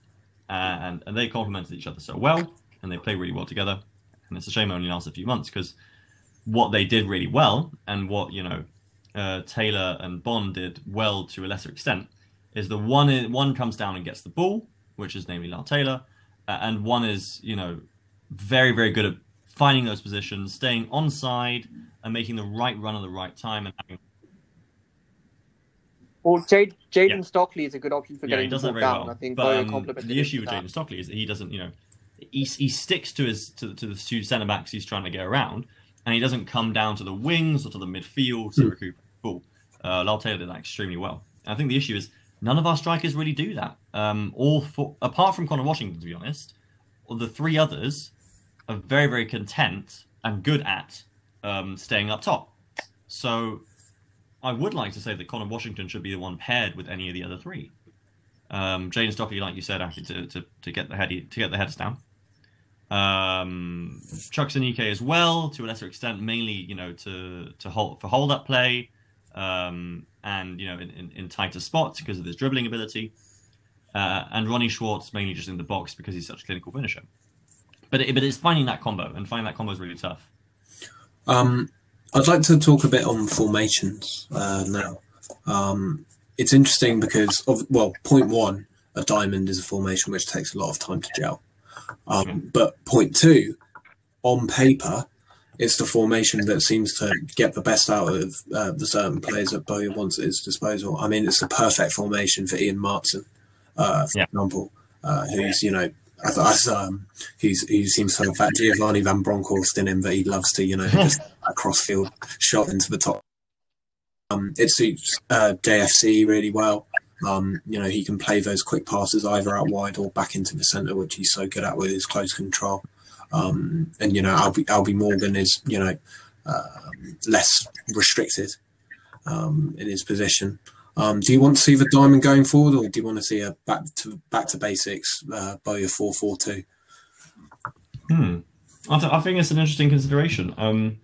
and and they complemented each other so well, and they play really well together. And it's a shame it only lasted a few months because what they did really well, and what you know, uh, Taylor and Bond did well to a lesser extent, is the one in, one comes down and gets the ball, which is namely Lyle Taylor, uh, and one is you know very very good at finding those positions, staying onside, and making the right run at the right time, and having Well, Jade, Jayden Yeah. Stockley is a good option for yeah, getting the ball down. well. I think but um, the issue with with. Jayden Stockley is that he doesn't, you know, he, he sticks to his to, to the two centre backs he's trying to get around, and he doesn't come down to the wings or to the midfield to recoup the ball. Uh, Taylor did that extremely well. I think the issue is none of our strikers really do that. Um, all apart from Connor Washington, to be honest, or the three others are very very content and good at um, staying up top. So I would like to say that Connor Washington should be the one paired with any of the other three. Um, Stockley, like you said, actually to, to, to get the head to get the headers down. Um, Chuks Aneke as well, to a lesser extent, mainly you know to to hold for hold up play, um, and you know in, in, in tighter spots because of his dribbling ability, uh, and Ronnie Schwartz mainly just in the box because he's such a clinical finisher. But it, but it's finding that combo and finding that combo is really tough. Um, I'd like to talk a bit on formations uh, now. Um, it's interesting because, of, well, point one, a diamond is a formation which takes a lot of time to gel. Um, but point two, on paper, it's the formation that seems to get the best out of uh, the certain players that Bowyer wants at his disposal. I mean, it's the perfect formation for Ian Maatsen, uh, for Yeah. example, uh, who's, you know, as, as um, who's, who seems to have that Giovanni Van Bronckhorst in him that he loves to, you know, [laughs] just a crossfield shot into the top. Um, it suits uh, JFC really well. Um, you know, he can play those quick passes either out wide or back into the centre, which he's so good at with his close control. Um, and you know, Albie, Albie Morgan is you know um, less restricted um, in his position. Um, do you want to see the diamond going forward, or do you want to see a back to back to basics uh, Bowyer four four two? Hmm. I, th- I think it's an interesting consideration. Um,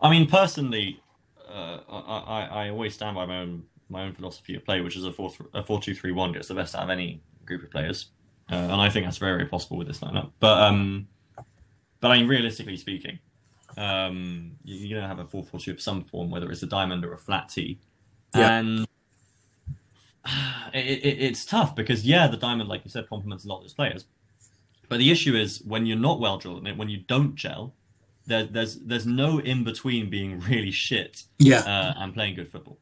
I mean, personally, uh, I, I, I always stand by my own my own philosophy of play, which is a four a four two three one gets the best out of any group of players, uh, and I think that's very, very possible with this lineup. But um, but I mean, realistically speaking, um, you, you're gonna have a four four two of some form, whether it's a diamond or a flat T, Yeah. and [sighs] it, it, it's tough because yeah, the diamond, like you said, complements a lot of those players. But the issue is when you're not well drilled when you don't gel, there, there's there's no in between being [laughs] really shit Yeah, uh, and playing good football.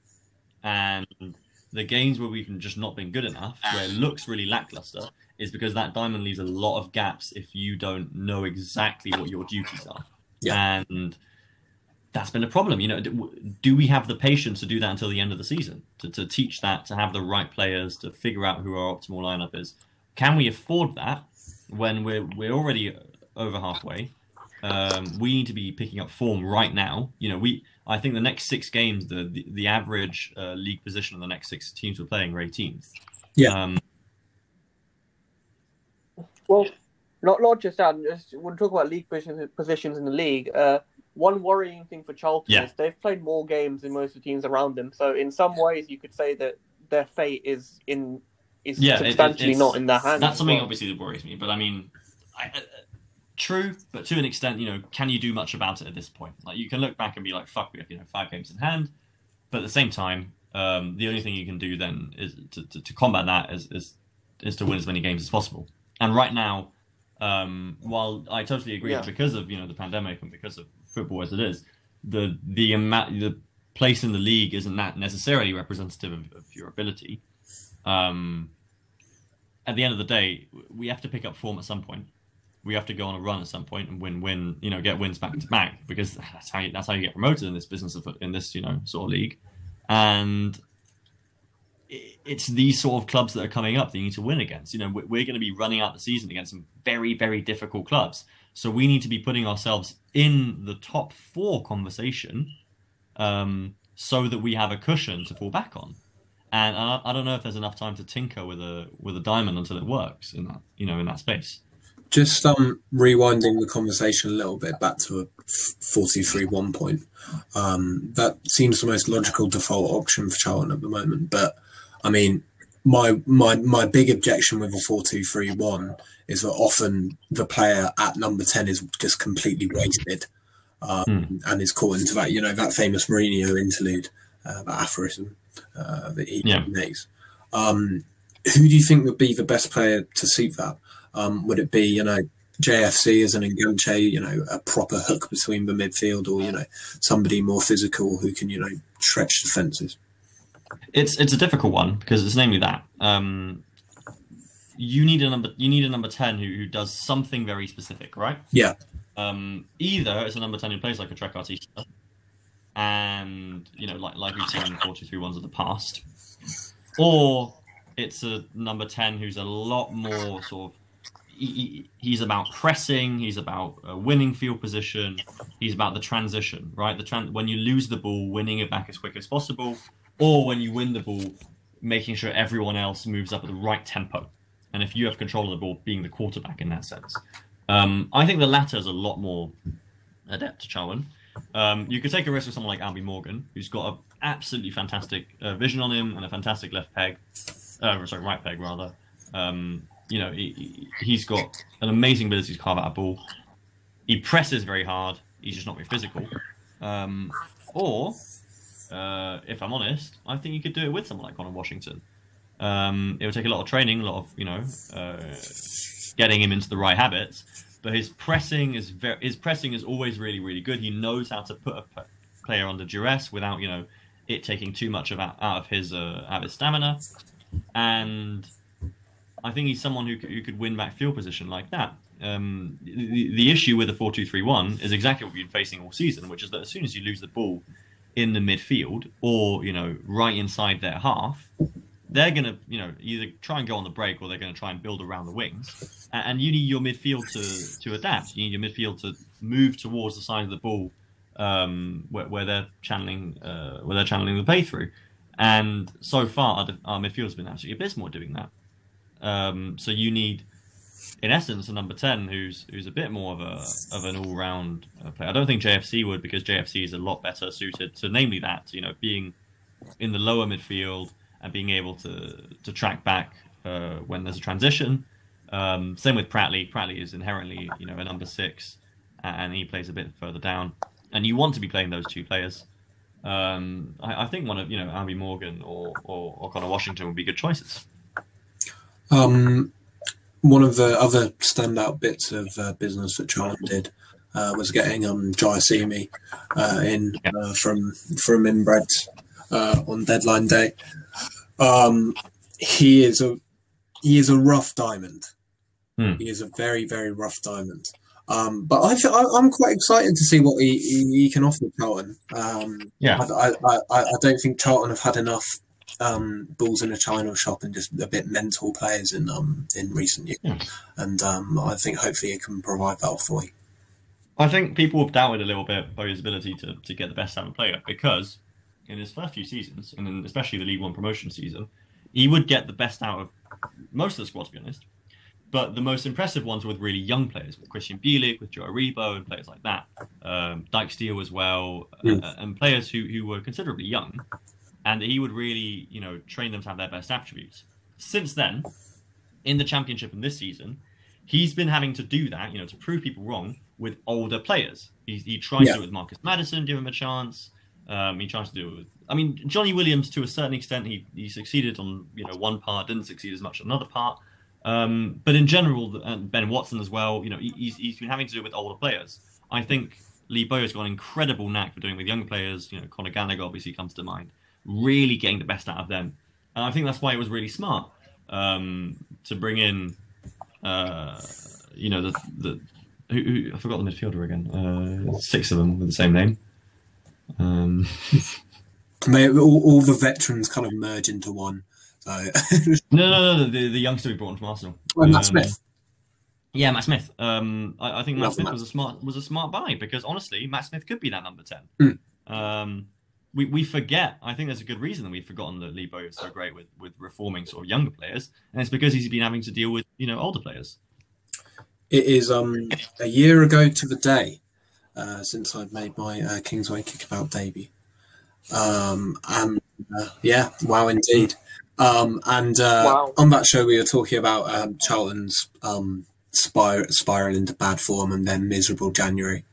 And the games where we've just not been good enough, where it ah. looks really lackluster, is because that diamond leaves a lot of gaps if you don't know exactly what your duties are. Yeah. And that's been a problem. You know, do, do we have the patience to do that until the end of the season? To, to teach that, to have the right players, to figure out who our optimal lineup is? Can we afford that when we're we're already over halfway? Um, we need to be picking up form right now. You know, we I think the next six games, the the, the average uh, league position of the next six teams we're playing are 18th. Yeah. Um, Well, not not just that. Just when we talk about league positions, positions in the league, uh, one worrying thing for Charlton Yeah. is they've played more games than most of the teams around them. So in some ways, you could say that their fate is in is Yeah, it- it- substantially not in their hands. that's something well. obviously that worries me. But I mean, I, uh, true, but to an extent, you know, can you do much about it at this point? Like you can look back and be like, "Fuck, we have you know five games in hand," but at the same time, um, the only thing you can do then is to, to, to combat that is, is is to win as many games as possible. And right now, um, while I totally agree Yeah. because of you know the pandemic and because of football as it is, the the amount the place in the league isn't that necessarily representative of, of your ability. Um, at the end of the day, we have to pick up form at some point. We have to go on a run at some point and win, win, you know, get wins back to back because that's how you, that's how you get promoted in this business of in this you know sort of league. And it's these sort of clubs that are coming up that you need to win against. You know, we- we're going to be running out the season against some very, very difficult clubs. So we need to be putting ourselves in the top four conversation, um, so that we have a cushion to fall back on. And I, I don't know if there's enough time to tinker with a with a diamond until it works in that you know in that space. Just um rewinding the conversation a little bit back to a forty-three one point. Um, that seems the most logical default option for Charlton at the moment. But I mean, my my my big objection with a four-two-three-one is that often the player at number ten is just completely wasted, um, and is caught into that you know that famous Mourinho interlude, uh, that aphorism uh, that he Yeah. makes. Um, who do you think would be the best player to suit that? Um, would it be, you know, JFC as an enganche, you know, a proper hook between the midfield, or you know, somebody more physical who can, you know, stretch defenses? It's it's a difficult one because it's namely that um, you need a number you need a number ten who, who does something very specific, right? Yeah. Um, either it's a number ten who plays like a trequartista, and you know, like like we've seen in four two three ones of the past, or it's a number ten who's a lot more sort of. He- he- He's about pressing. He's about uh, winning field position. He's about the transition, right? The tran- when you lose the ball, winning it back as quick as possible, or when you win the ball, making sure everyone else moves up at the right tempo. And if you have control of the ball, being the quarterback in that sense. Um, I think the latter is a lot more adept to Charwin. Um, you could take a risk with someone like Albie Morgan, who's got an absolutely fantastic uh, vision on him and a fantastic left peg, uh, sorry, right peg rather. Um, you know, he, he's got an amazing ability to carve out a ball. He presses very hard. He's just not very physical. Um, or, uh, if I'm honest, I think you could do it with someone like Connor Washington. Um, it would take a lot of training, a lot of you know, uh, getting him into the right habits. But his pressing is very, his pressing is always really, really good. He knows how to put a player under duress without you know it taking too much of out, out of his uh, out of his stamina. And I think he's someone who could, who could win back field position like that. Um, the, the issue with the four two three one is exactly what we've been facing all season, which is that as soon as you lose the ball in the midfield or you know right inside their half, they're going to you know either try and go on the break or they're going to try and build around the wings. A- And you need your midfield to to adapt. You need your midfield to move towards the side of the ball um, where, where they're channeling uh, where they're channeling the play through. And so far, our, our midfield's been absolutely abysmal doing that. Um, so you need, in essence, a number ten who's who's a bit more of a of an all round uh, player. I don't think JFC would because JFC is a lot better suited to, namely that you know being in the lower midfield and being able to to track back uh, when there's a transition. Um, same with Pratley. Pratley is inherently you know a number six, and he plays a bit further down. And you want to be playing those two players. Um, I, I, think one of you know Albie Morgan or, or, or Conor Washington would be good choices. Um, one of the other standout bits of uh, business that Charlton did uh, was getting um, Jaiyesimi uh, in uh, from from Inbred uh, on deadline day. Um, he is a he is a rough diamond. Hmm. He is a very very rough diamond. Um, but I feel, I, am quite excited to see what he, he, he can offer Charlton. Um, yeah, I, I, I, I don't think Charlton have had enough um, balls in a china shop and just a bit mental players in um in recent years, yeah. and um, I think hopefully it can provide that for you. I think people have doubted a little bit Bowyer's ability to, to get the best out of a player because in his first few seasons, and especially the League One promotion season, he would get the best out of most of the squad, to be honest. But the most impressive ones were with really young players, with Christian Bielik, with Joe Aribo, and players like that. Um, Dijksteel as well, Mm. uh, and players who, who were considerably young. And he would really, you know, train them to have their best attributes. Since then, in the championship and this season, he's been having to do that, you know, to prove people wrong with older players. He, he tries Yeah. to do it with Marcus Maddison, give him a chance. Um, he tries to do it with. I mean, Johnny Williams to a certain extent, he he succeeded on you know one part, didn't succeed as much on another part. Um, but in general, and Ben Watson as well, you know, he, he's he's been having to do it with older players. I think Lee Bowyer's got an incredible knack for doing it with young players. You know, Conor Gallagher obviously comes to mind. Really getting the best out of them, and I think that's why it was really smart um, to bring in, uh, you know, the the who, who, I forgot the midfielder again. Uh, six of them with the same name. Um, [laughs] May, all, all the veterans kind of merge into one. So, [laughs] no, no, no, the, the youngster we brought in from Arsenal. Well, Matt Um, Smith. Yeah, Matt Smith. Um, I, I think Matt Smith Matt. was a smart was a smart buy because honestly, Matt Smith could be that number ten. Hmm. Um, we we forget. I think there's a good reason that we've forgotten that Lee Bowyer is so great with with reforming sort of younger players, and it's because he's been having to deal with you know older players. It is um, a year ago to the day uh, since I've made my uh, Kingsway Kickabout debut. Um, and uh, yeah, wow, indeed. Um, and uh, Wow. on that show, we were talking about um, Charlton's um, spir- spiral into bad form and then miserable January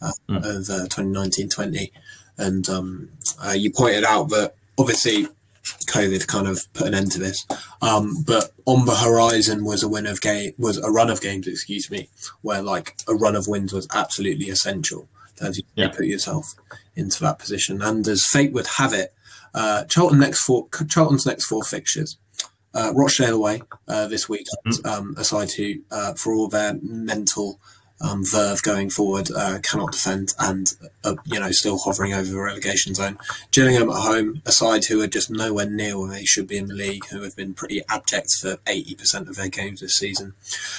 uh, Mm. of uh, 2019-20. And um, uh, you pointed out that obviously COVID kind of put an end to this. Um, but on the horizon was a win of game was a run of games, excuse me, where like a run of wins was absolutely essential as you Yeah. put yourself into that position. And as fate would have it, uh, Charlton next four Charlton's next four fixtures. Uh, Rochdale away uh, this week, um, aside who, uh, for all their mental um, verve going forward, uh, cannot defend and uh, you know still hovering over the relegation zone. Gillingham at home, a side who are just nowhere near where they should be in the league, who have been pretty abject for 80% of their games this season.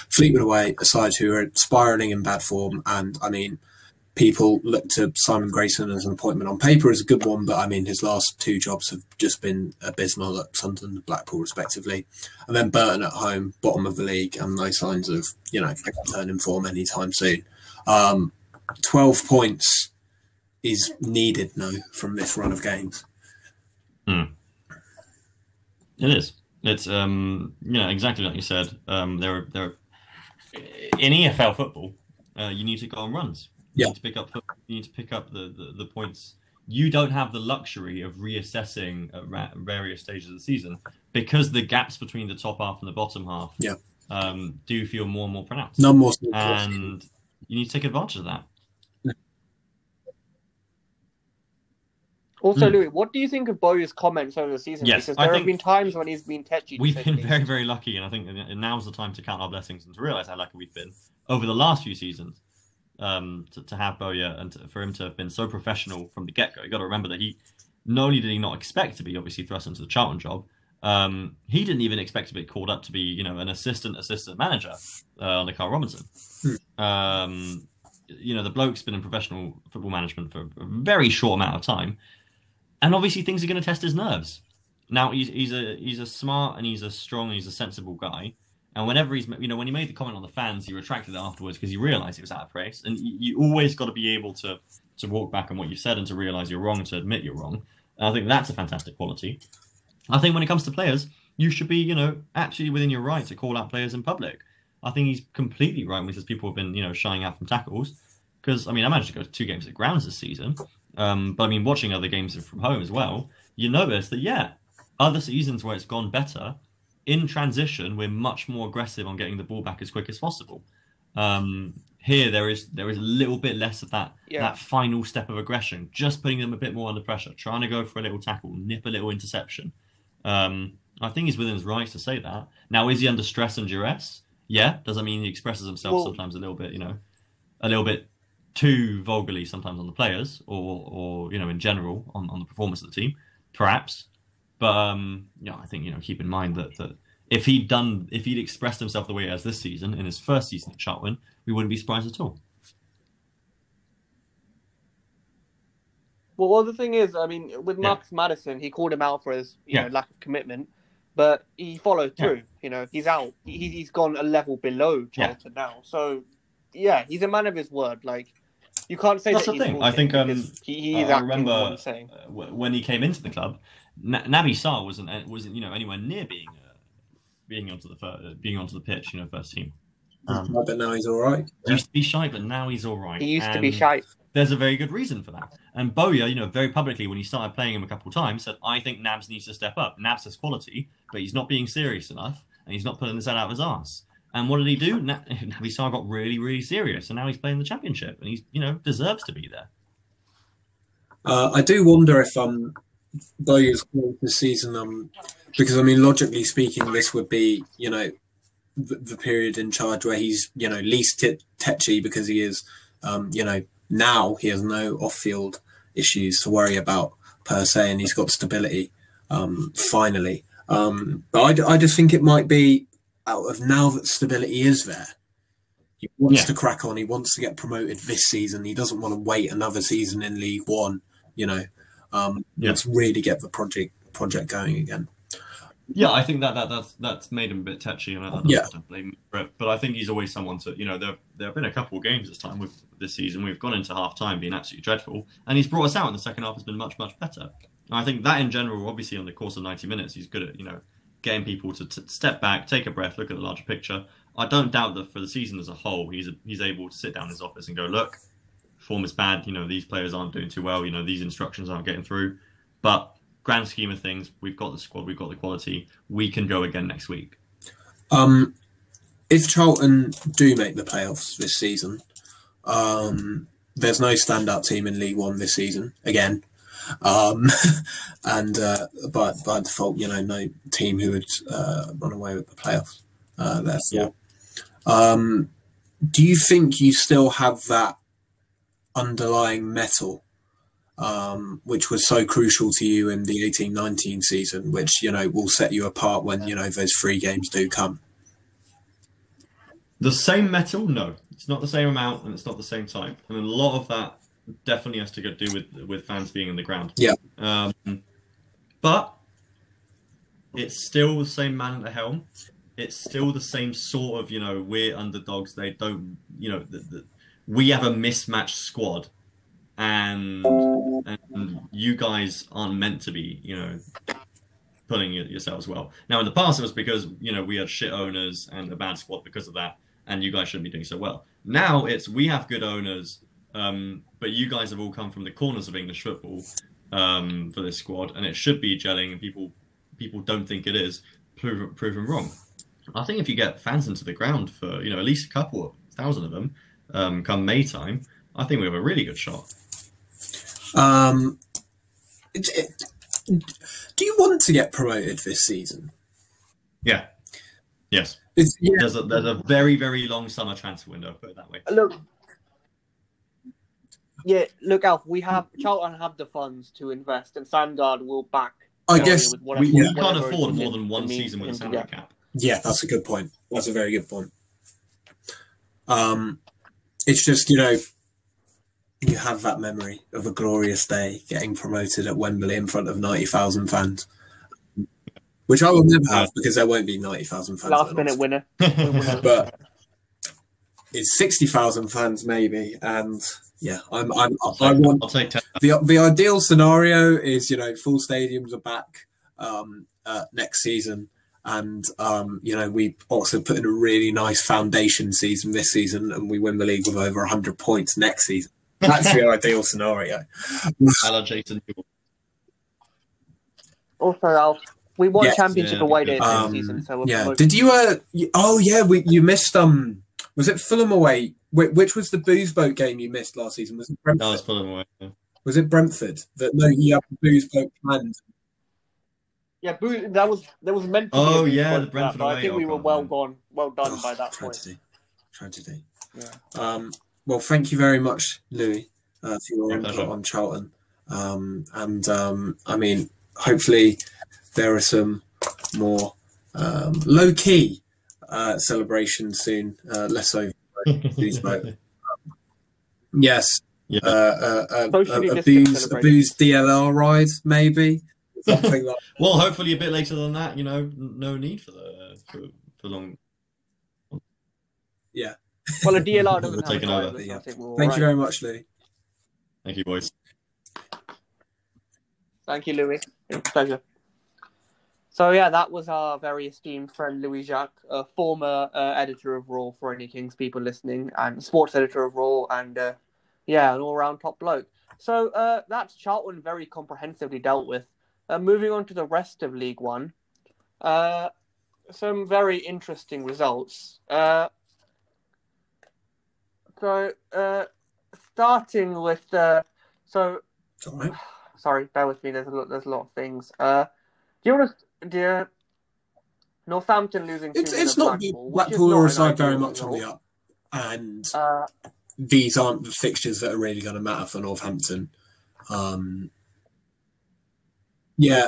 Fleetwood away, a side who are spiralling in bad form, and I mean, people look to Simon Grayson as an appointment on paper as a good one, but I mean, his last two jobs have just been abysmal at Sunderland and Blackpool, respectively. And then Burton at home, bottom of the league, and no signs of, you know, turning form anytime soon. Um, 12 points is needed now from this run of games. It is. It's um you know exactly like you said. Um, there there in EFL football, uh, you need to go on runs. You Yeah. need to pick up. You need to pick up the, the, the points. You don't have the luxury of reassessing at ra- various stages of the season because the gaps between the top half and the bottom half Yeah. um, do feel more and more pronounced. No more. and you need to take advantage of that. Also, Hmm. Louis, what do you think of Bowyer's comments over the season? Yes, because I there think- have been times when he's been touchy. We've been very, very lucky, and I think now's the time to count our blessings and to realize how lucky we've been over the last few seasons um, to, to have Bowyer and to, for him to have been so professional from the get go. You got to remember that he not only did he not expect to be obviously thrust into the Charlton job, um, he didn't even expect to be called up to be you know an assistant assistant manager uh, under Karl Robinson. Um, you know the bloke's been in professional football management for a very short amount of time, and obviously things are going to test his nerves. Now he's he's a he's a smart and he's a strong and he's a sensible guy. And whenever he's you know when he made the comment on the fans, he retracted it afterwards because he realised it was out of place. And you, you always got to be able to to walk back on what you said and to realise you're wrong, to admit you're wrong. And I think that's a fantastic quality. I think when it comes to players, you should be you know absolutely within your right to call out players in public. I think he's completely right when he says people have been you know shying out from tackles. Because I mean, I managed to go to two games at grounds this season, um, but I mean, watching other games from home as well, you notice that yeah, other seasons where it's gone better, in transition, we're much more aggressive on getting the ball back as quick as possible. Um, here, there is there is a little bit less of that Yeah. that final step of aggression, just putting them a bit more under pressure, trying to go for a little tackle, nip a little interception. Um, I think he's within his rights to say that. Now, is he under stress and duress? Yeah. Does that mean he expresses himself Well- sometimes a little bit, you know, a little bit too vulgarly sometimes on the players, or or you know, in general on, on the performance of the team, perhaps. But um, yeah, I think you know, keep in mind that that if he'd done, if he'd expressed himself the way he has this season in his first season at Chartwin, we wouldn't be surprised at all. Well, well, the thing is, I mean, with Yeah. Maddison, he called him out for his you Yeah. know lack of commitment, but he followed Yeah. through. You know, he's out. He, he's gone a level below Yeah. Charlton now. So, yeah, he's a man of his word. Like, you can't say That's that the he's thing. I think, um, he, he is I remember saying. uh, when he came into the club, Na- Naby Sarr wasn't uh, wasn't you know anywhere near being uh, being onto the fir- uh, being onto the pitch, you know, first team. Um, but now he's all right. He used to be shy, but now he's all right. He used to be shy. There's a very good reason for that. And Bowyer, you know, very publicly when he started playing him a couple of times, said, "I think Nabs needs to step up. Nabs has quality, but he's not being serious enough, and he's not pulling this out of his ass." And what did he do? Na- [laughs] Naby Sarr got really, really serious, and now he's playing the championship, and he's, you know, deserves to be there. Uh, I do wonder if um Bowyer's called this season um because I mean logically speaking this would be you know the, the period in charge where he's you know least t- tetchy because he is um you know now he has no off field issues to worry about per se and he's got stability um finally um but I, d- I just think it might be out of now that stability is there he wants Yeah. to crack on he wants to get promoted this season he doesn't want to wait another season in league one you know um Yeah. let's really get the project project going again Yeah, I think that, that that's that's made him a bit touchy, and I, I don't, Yeah. blame him for it. But I think he's always someone to, you know, there there have been a couple of games this time with this season. We've gone into half time being absolutely dreadful, and he's brought us out in the second half. Has been much much better. And I think that in general, obviously, on the course of ninety minutes, he's good at you know getting people to t- step back, take a breath, look at the larger picture. I don't doubt that for the season as a whole, he's he's able to sit down in his office and go, look, form is bad. You know, these players aren't doing too well. You know, these instructions aren't getting through. But grand scheme of things, we've got the squad, we've got the quality. We can go again next week. Um, if Charlton do make the playoffs this season, um, there's no standout team in League One this season again, um, [laughs] and uh, by by default, you know, no team who would uh, run away with the playoffs. Uh, therefore, um, do you think you still have that underlying metal? Um, which was so crucial to you in the eighteen nineteen season, which you know will set you apart when you know those three games do come. The same metal? No, it's not the same amount, and it's not the same type. And a lot of that definitely has to go do with with fans being in the ground. Yeah. Um, but it's still the same man at the helm. It's still the same sort of you know we're underdogs. They don't you know the, the, we have a mismatched squad, and and you guys aren't meant to be you know pulling it yourselves well. Now in the past it was because you know we had shit owners and a bad squad because of that, and you guys shouldn't be doing so well. Now it's we have good owners, um, but you guys have all come from the corners of English football um, for this squad, and it should be gelling, and people people don't think it is. Prove prove them wrong. I think if you get fans into the ground for you know at least a couple of thousand of them um, come May time, I think we have a really good shot. Um, it, it, do you want to get promoted this season? Yeah. Yes. It's, yeah, There's a there's a very very long summer transfer window. Put it that way. Look, yeah, look, Alf. We have Charlton have the funds to invest, and Sandgaard will back. I guess with whatever- We, we can't afford more than one season with a salary yeah. cap. Yeah, that's a good point. That's a very good point. Um, it's just you know, you have that memory of a glorious day getting promoted at Wembley in front of ninety thousand fans. which I will never have because there won't be ninety thousand fans. Last minute winner. [laughs] but it's sixty thousand fans maybe, and yeah, I'm, I'm I'll I take, want I'll take 10. the the ideal scenario is you know full stadiums are back um, uh, next season, and um, you know we also put in a really nice foundation season this season, and we win the league with over hundred points next season. That's the [laughs] ideal scenario. I love Jason. Also, Alf, we won Yes. championship Yeah, away days this Um, season, so we're yeah. promoted. Did you? Uh, you- oh yeah. We, you missed. Um. Was it Fulham away? Wh- Which was the booze boat game you missed last season? Was it That Brentford? was Fulham away. yeah. Was it Brentford that no? You had the booze boat planned. Yeah, boo- that was that was meant to Oh, be. a yeah, the Brentford that, but I think we were well man. gone, well done Oh, by that point. tragedy. Tragedy. Yeah. Um, well, thank you very much, Louis, uh, for your input on Charlton. Um, and um, I mean, hopefully, there are some more um, low key uh, celebrations soon. Uh, less so. Booze [laughs] boat. Yes. Yeah. Uh, uh, uh, a, a booze, a booze DLR ride, maybe [laughs] something like. Well, hopefully a bit later than that. You know, no need for the for, for long. Yeah. Well, a DLR doesn't We're have a taking over. driver, so I think we're all Thank right. you very much, Louis. Thank you, boys. Thank you, Louis. It was a pleasure. So yeah, that was our very esteemed friend Louis Jacques, a former uh, editor of Roar for any Kings people listening, and sports editor of Roar, and uh, yeah, an all-round top bloke. So uh, that's Charlton very comprehensively dealt with. Uh, moving on to the rest of League One, uh, some very interesting results. Uh, so uh, starting with uh, so sorry, bear with me. There's a lot. There's a lot of things. Uh, do you want to? Do you, Northampton losing? It's it's not Blackpool, Blackpool are a side very much on the up, and Uh, these aren't the fixtures that are really going to matter for Northampton. Um, yeah,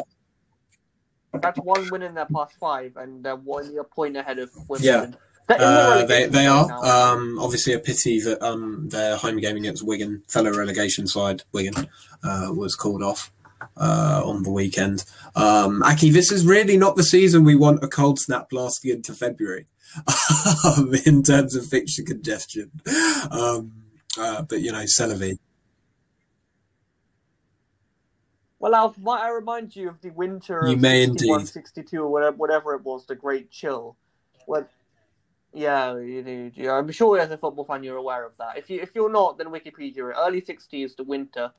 that's one win in their past five, and they're one a point ahead of Wimbledon. Yeah. Uh, they they are. Um, obviously, a pity that um, their home game against Wigan, fellow relegation side Wigan, uh, was called off uh, on the weekend. Um, Aki, this is really not the season we want a cold snap lasting into February [laughs] um, in terms of fixture congestion. Um, uh, but you know, Celavi. Well, Alf, might I remind you of the winter You of may 61, indeed. 62, or whatever, whatever it was, the Great Chill. When, yeah, you do. Yeah, I'm sure as a football fan you're aware of that. If you if you're not, then Wikipedia. Early 60s, the winter,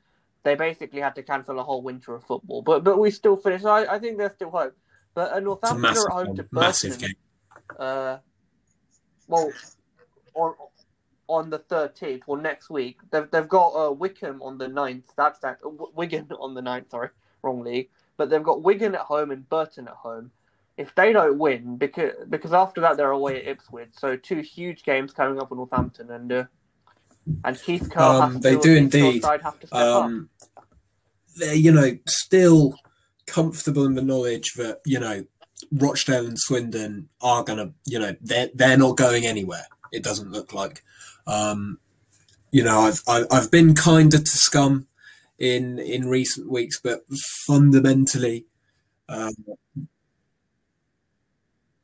they basically had to cancel a whole winter of football. But but we still finished. I, I think there's still hope. But uh, Northampton are at home to game, massive game. Uh, well, on on the 13th or next week, they've they've got uh, Wycombe on the 9th. That's that uh, W- Wigan [laughs] on the 9th, Sorry, wrong league. But they've got Wigan at home and Burton at home. If they don't win, because because after that they're away at Ipswich, so two huge games coming up with Northampton and uh, and Keith Curle Um, they do indeed. Have to um, they're you know still comfortable in the knowledge that you know Rochdale and Swindon are gonna you know they're they're not going anywhere. It doesn't look like. Um, you know, I've I've been kinder to Scum in in recent weeks, but fundamentally, um,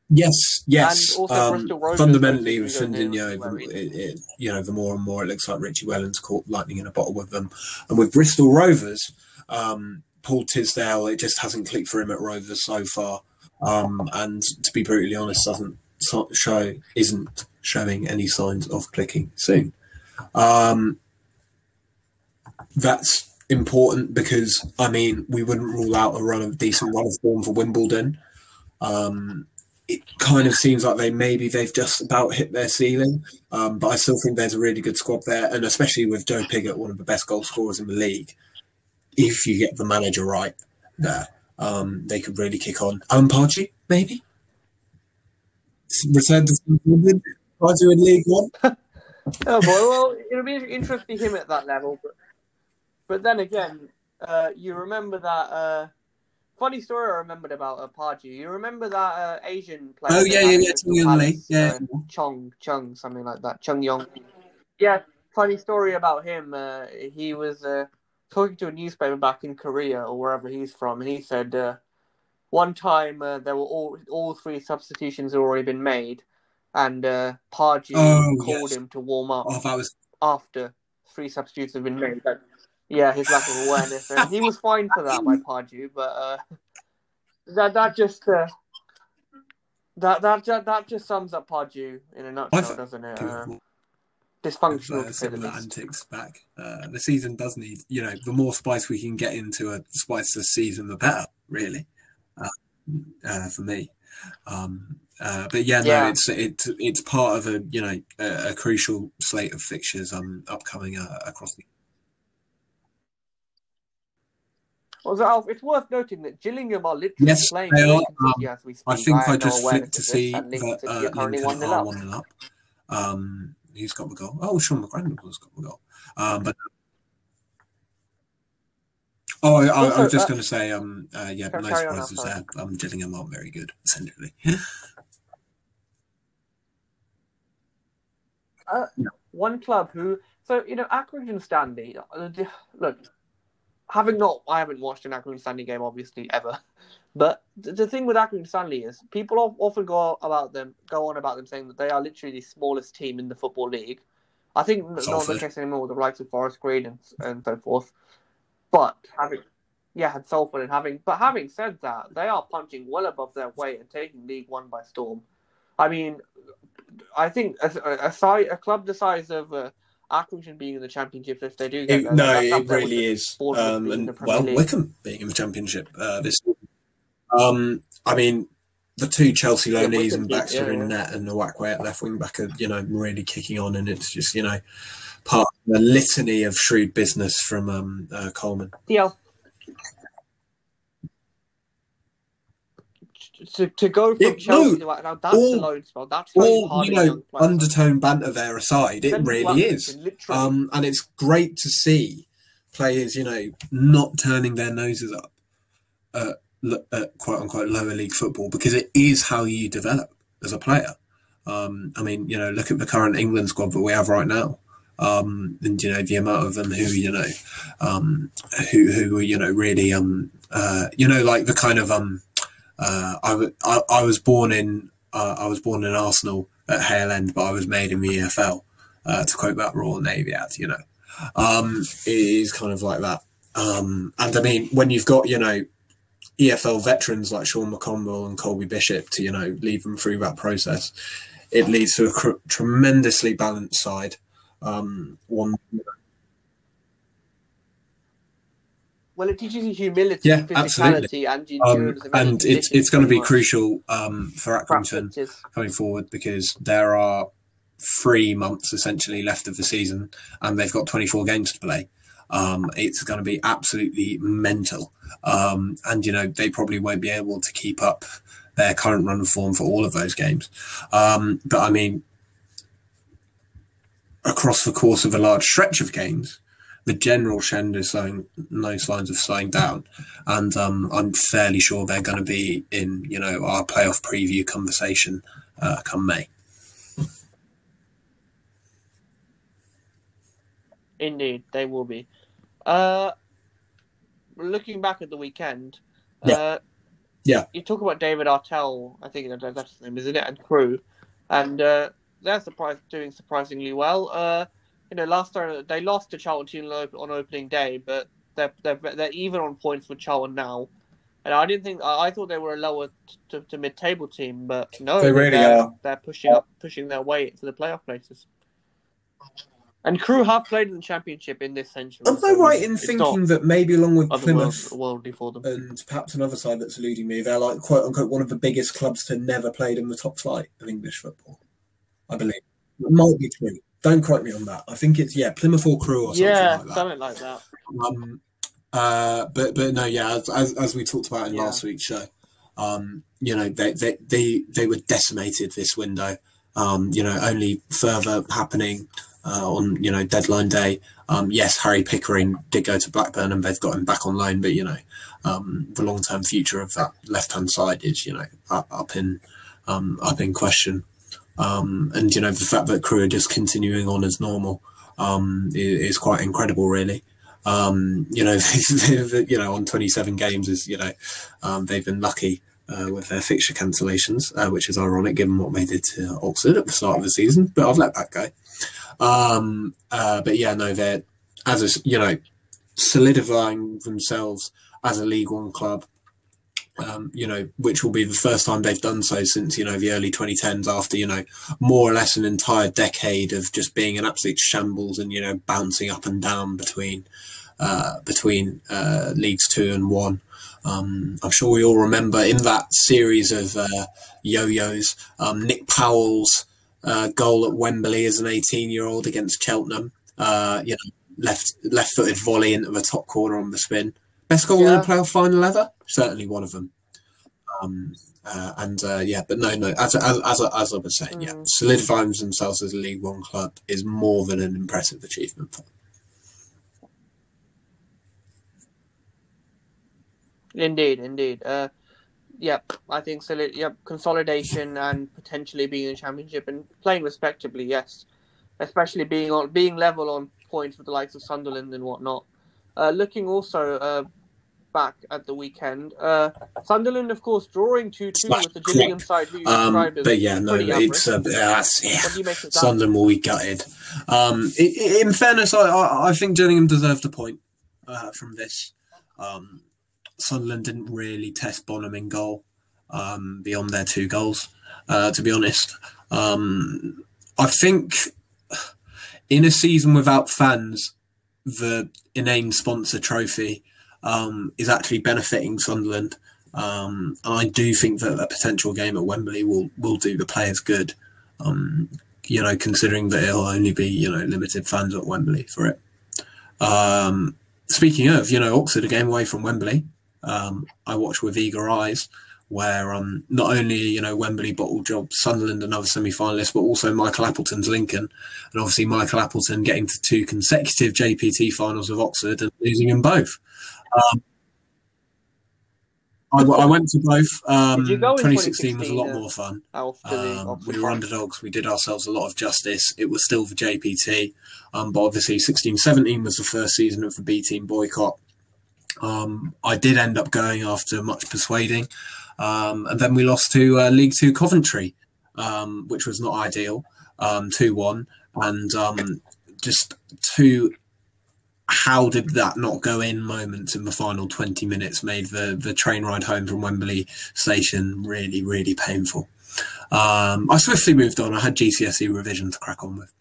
yes, yes. Um, fundamentally, with basically you know know, where he it, it, you know, the more and more it looks like Richie Wellens caught lightning in a bottle with them, and with Bristol Rovers, um, Paul Tisdale, it just hasn't clicked for him at Rovers so far, um, and to be brutally honest, doesn't show isn't showing any signs of clicking soon. Um, that's important because I mean we wouldn't rule out a run of decent run of form for Wimbledon. Um, it kind of seems like they maybe they've just about hit their ceiling, um, but I still think there's a really good squad there, and especially with Joe Pigott, one of the best goal scorers in the league. If you get the manager right there, um, they could really kick on. Alan Pardew, maybe return to Wimbledon. Pardew in League One. [laughs] Oh boy, well, it'll be interesting to him at that level. But, but then again, uh, you remember that uh, funny story I remembered about uh, Pardew. You remember that uh, Asian player? Oh, yeah, yeah, yeah, Chung Lee, yeah. uh, Chong, Chung, something like that. Chung Yong. Yeah, funny story about him. Uh, he was uh, talking to a newspaper back in Korea or wherever he's from, and he said, uh, one time uh, there were all all three substitutions had already been made, and uh, Pardew Oh, called yes. him to warm up Oh, that was after three substitutes have been made. But, yeah, his lack of awareness, and he was fined for that by Pardew. But uh, that that just uh, that that that that just sums up Pardew in a nutshell, thought- doesn't it? Uh, uh, dysfunctional to say the similar antics back. Uh, the season does need, you know, the more spice we can get into a spiceless season, the better, really, uh, uh, for me. Um, uh, but yeah, no, Yeah. it's it's it's part of a you know a, a crucial slate of fixtures um upcoming uh, across the. Well, Alf, it's worth noting that Gillingham are literally Yes, playing they are. Um, as we speak. I think I, had just awareness flicked to see that City uh, are Lincoln 1 are one up. Um, who's got the goal? Oh, Sean McGrandles got the goal. Um, but oh, I, I, I was just uh, going to say, um, uh, yeah, on, surprises Alpha. there. Um, Gillingham aren't very good, essentially. [laughs] Uh, one club who so you know Accrington Stanley uh, look having not I haven't watched an Accrington Stanley game obviously ever but the, the thing with Accrington Stanley is people often go about them go on about them saying that they are literally the smallest team in the football league I think n- not the case anymore with the likes of Forest Green and, and so forth but having yeah and Salford and having but having said that they are punching well above their weight and taking League One by storm I mean I think a, a, a, si- a club the size of uh, Accrington being in the championship, if they do get It- there, no, it really is. Um, and well, League. Wycombe being in the championship uh, this. Um, I mean, the two Chelsea Yeah, loanees Wickham and Baxter yeah, in yeah. net and Uwakwe at left wing back are you know really kicking on, and it's just you know part of the litany of shrewd business from um, uh, Coleman. Yeah. To, to go from It- Chelsea no, to now that's all- the loan spell. That's All you know, undertone banter there aside, it Send them to really is. Um, and it's great to see players, you know, not turning their noses up at, at quote unquote lower league football because it is how you develop as a player. Um, I mean, you know, look at the current England squad that we have right now. Um, and you know the amount of them who you know, um, who who you know really um, uh, you know like the kind of um, uh, I, w- I, I was born in uh, I was born in Arsenal at Hale End, but I was made in the EFL uh, to quote that Royal Navy ad, you know. Um, it is kind of like that. Um, and I mean, when you've got, you know, EFL veterans like Sean McConville and Colby Bishop to, you know, lead them through that process, it leads to a cr- tremendously balanced side. Um, one, well, it teaches you humility, Yeah, physicality, absolutely. and um, endurance. any and it's it's going to be much. crucial um, for Accrington coming forward because there are three months essentially left of the season and they've got 24 games to play. Um, it's going to be absolutely mental. Um, and, you know, they probably won't be able to keep up their current run of form for all of those games. Um, but I mean, across the course of a large stretch of games, the general trend is showing no signs of slowing down. And um, I'm fairly sure they're going to be in, you know, our playoff preview conversation uh, come May. Indeed, they will be. Uh, looking back at the weekend, Yeah. uh, Yeah. you talk about David Artell, I think that's his name, isn't it? And Crewe, and uh, they're surprised doing surprisingly well. Uh, you know, last time they lost to Charlton on on opening day, but they're they're they're even on points with Charlton now. And I didn't think I, I thought they were a lower t- to, to mid table team, but no, They really they're, are. They're pushing up, pushing their way to the playoff places. And Crewe have played in the championship in this century. Am I so right in thinking that maybe along with Plymouth them? and perhaps another side that's eluding me, they're like quote unquote one of the biggest clubs to never played in the top flight of English football? I believe. It might be true. Don't quote me on that. I think it's yeah, Plymouth or Crewe or something yeah, like that. something like that. Um, uh, but but no, yeah, as, as, as we talked about in Yeah. last week's show, um, you know, they, they they they were decimated this window. Um, you know, only further happening uh, on you know deadline day. Um, yes, Harry Pickering did go to Blackburn, and they've got him back on loan. But you know, um, the long term future of that left hand side is you know up, up in um, up in question. Um, and you know the fact that Crewe are just continuing on as normal um, is, quite incredible, really. Um, you know, [laughs] you know, on 27 games is you know, um, they've been lucky uh, with their fixture cancellations, uh, which is ironic given what they did to Oxford at the start of the season. But I've let that go. Um, uh, but yeah, no, they're as a you know solidifying themselves as a League One club. Um, you know, which will be the first time they've done so since you know the early 2010s, after you know more or less an entire decade of just being an absolute shambles and you know bouncing up and down between uh, between uh, leagues two and one. Um, I'm sure we all remember in that series of uh, yo-yos, um, Nick Powell's uh, goal at Wembley as an 18-year-old against Cheltenham. Uh, you know, left left-footed volley into the top corner on the spin. Best goal yeah. in a playoff final ever. Certainly one of them. Um, uh, and uh, yeah, but no, no. As as as, as I was saying, mm. yeah, solidifying themselves as a League One club is more than an impressive achievement. Indeed, indeed. Uh, yep, I think so. Yep, consolidation and potentially being in championship and playing respectably. Yes, especially being on being level on points with the likes of Sunderland and whatnot. Uh, looking also uh, back at the weekend, uh, Sunderland, of course, drawing two two with the Gillingham side. Who um, but yeah, no, it's uh, yeah, Sunderland will be gutted. Um, in, in fairness, I, I, I think Gillingham deserved a point uh, from this. Um, Sunderland didn't really test Bonham in goal um, beyond their two goals, uh, to be honest. Um, I think in a season without fans, the inane sponsor trophy um, is actually benefiting Sunderland. Um, I do think that a potential game at Wembley will, will do the players good. Um, you know, considering that it'll only be you know limited fans at Wembley for it. Um, speaking of, you know, Oxford a game away from Wembley um, I watch with eager eyes. Where um, not only you know Wembley bottle job Sunderland another semi finalist, but also Michael Appleton's Lincoln, and obviously Michael Appleton getting to two consecutive JPT finals with Oxford and losing them both. Um, I, I, went to both. Um, 2016, 2016, was a lot more fun. Um, we were underdogs. We did ourselves a lot of justice. It was still for JPT, um, but obviously 16, 17 was the first season of the B team boycott. Um, I did end up going after much persuading, um, and then we lost to uh, League Two Coventry, um, which was not ideal, um, two one, and um, just two. How did that not go in moments in the final 20 minutes made the, the train ride home from Wembley station really, really painful. Um, I swiftly moved on. I had GCSE revision to crack on with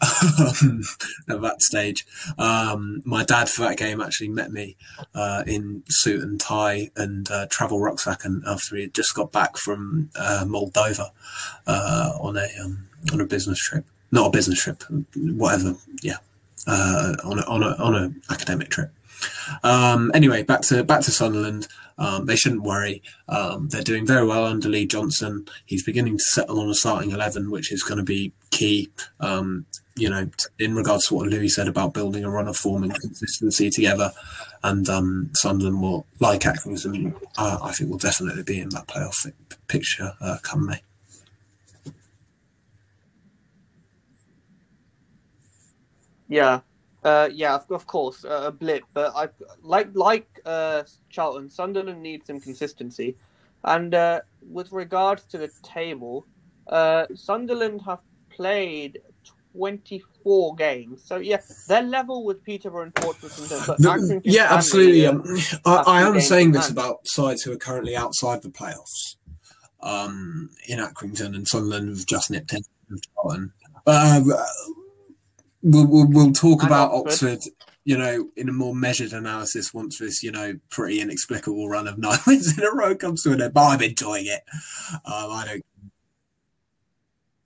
um, [laughs] at that stage. Um, my dad for that game actually met me uh, in suit and tie and uh, travel rucksack, and after he had just got back from uh, Moldova uh, on a um, on a business trip, not a business trip, whatever. Yeah, uh, on a on a on a academic trip. Um, anyway, back to back to Sunderland. Um, they shouldn't worry. Um, they're doing very well under Lee Johnson. He's beginning to settle on a starting eleven, which is going to be key. Um, you know, in regards to what Louis said about building a run of form and consistency together, and um, Sunderland will, like Accrington, uh, I think will definitely be in that playoff picture uh, come May. Yeah, uh, yeah, of, of course, uh, a blip. But I like like uh, Charlton, Sunderland needs some consistency. And uh, with regards to the table, uh, Sunderland have played 24 games. So yeah, they're level with Peterborough and Portsmouth. The, yeah, absolutely. Um, I, I am saying this about sides who are currently outside the playoffs. Um, in Accrington and Sunderland have just nipped in. Charlton. Uh, we'll, we'll, we'll talk and about Oxford. Oxford. you know, in a more measured analysis once this, you know, pretty inexplicable run of [laughs] nine wins in a row comes to an end. But I'm enjoying it. Um, I don't.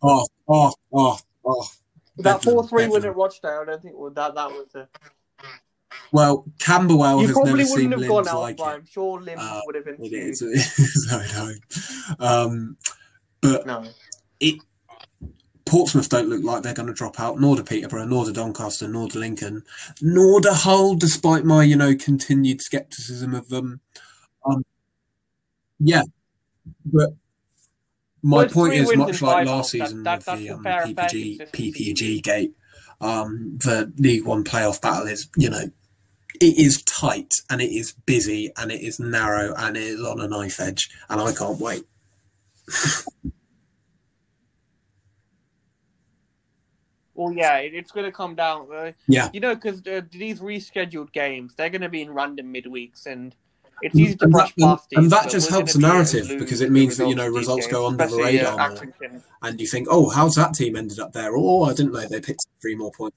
Oh, oh, oh, oh. That 4 3 win at Rochdale, I don't think well, that, that was a. Well, Camberwell you has probably never wouldn't seen have gone out, like I'm sure Lim uh, would have been. [laughs] no, no. Um, but no. it Portsmouth don't look like they're going to drop out, nor do Peterborough, nor do Doncaster, nor do Lincoln, nor do Hull, despite my, you know, continued scepticism of them. Um, yeah, but my well, point is much like last season that, that, with the um, PPG, PPG gate. Um, the League One playoff battle is, you know, it is tight and it is busy and it is narrow and it is on a knife edge, and I can't wait. [laughs] Well, yeah, it, it's going to come down. Uh, Yeah. You know, because uh, these rescheduled games, they're going to be in random midweeks, and it's easy to And brush that, past these. and that just helps the uh, narrative because it means that you know results go under the radar uh, more, and you think, oh, how's that team ended up there? Or Oh, I didn't know they picked three more points.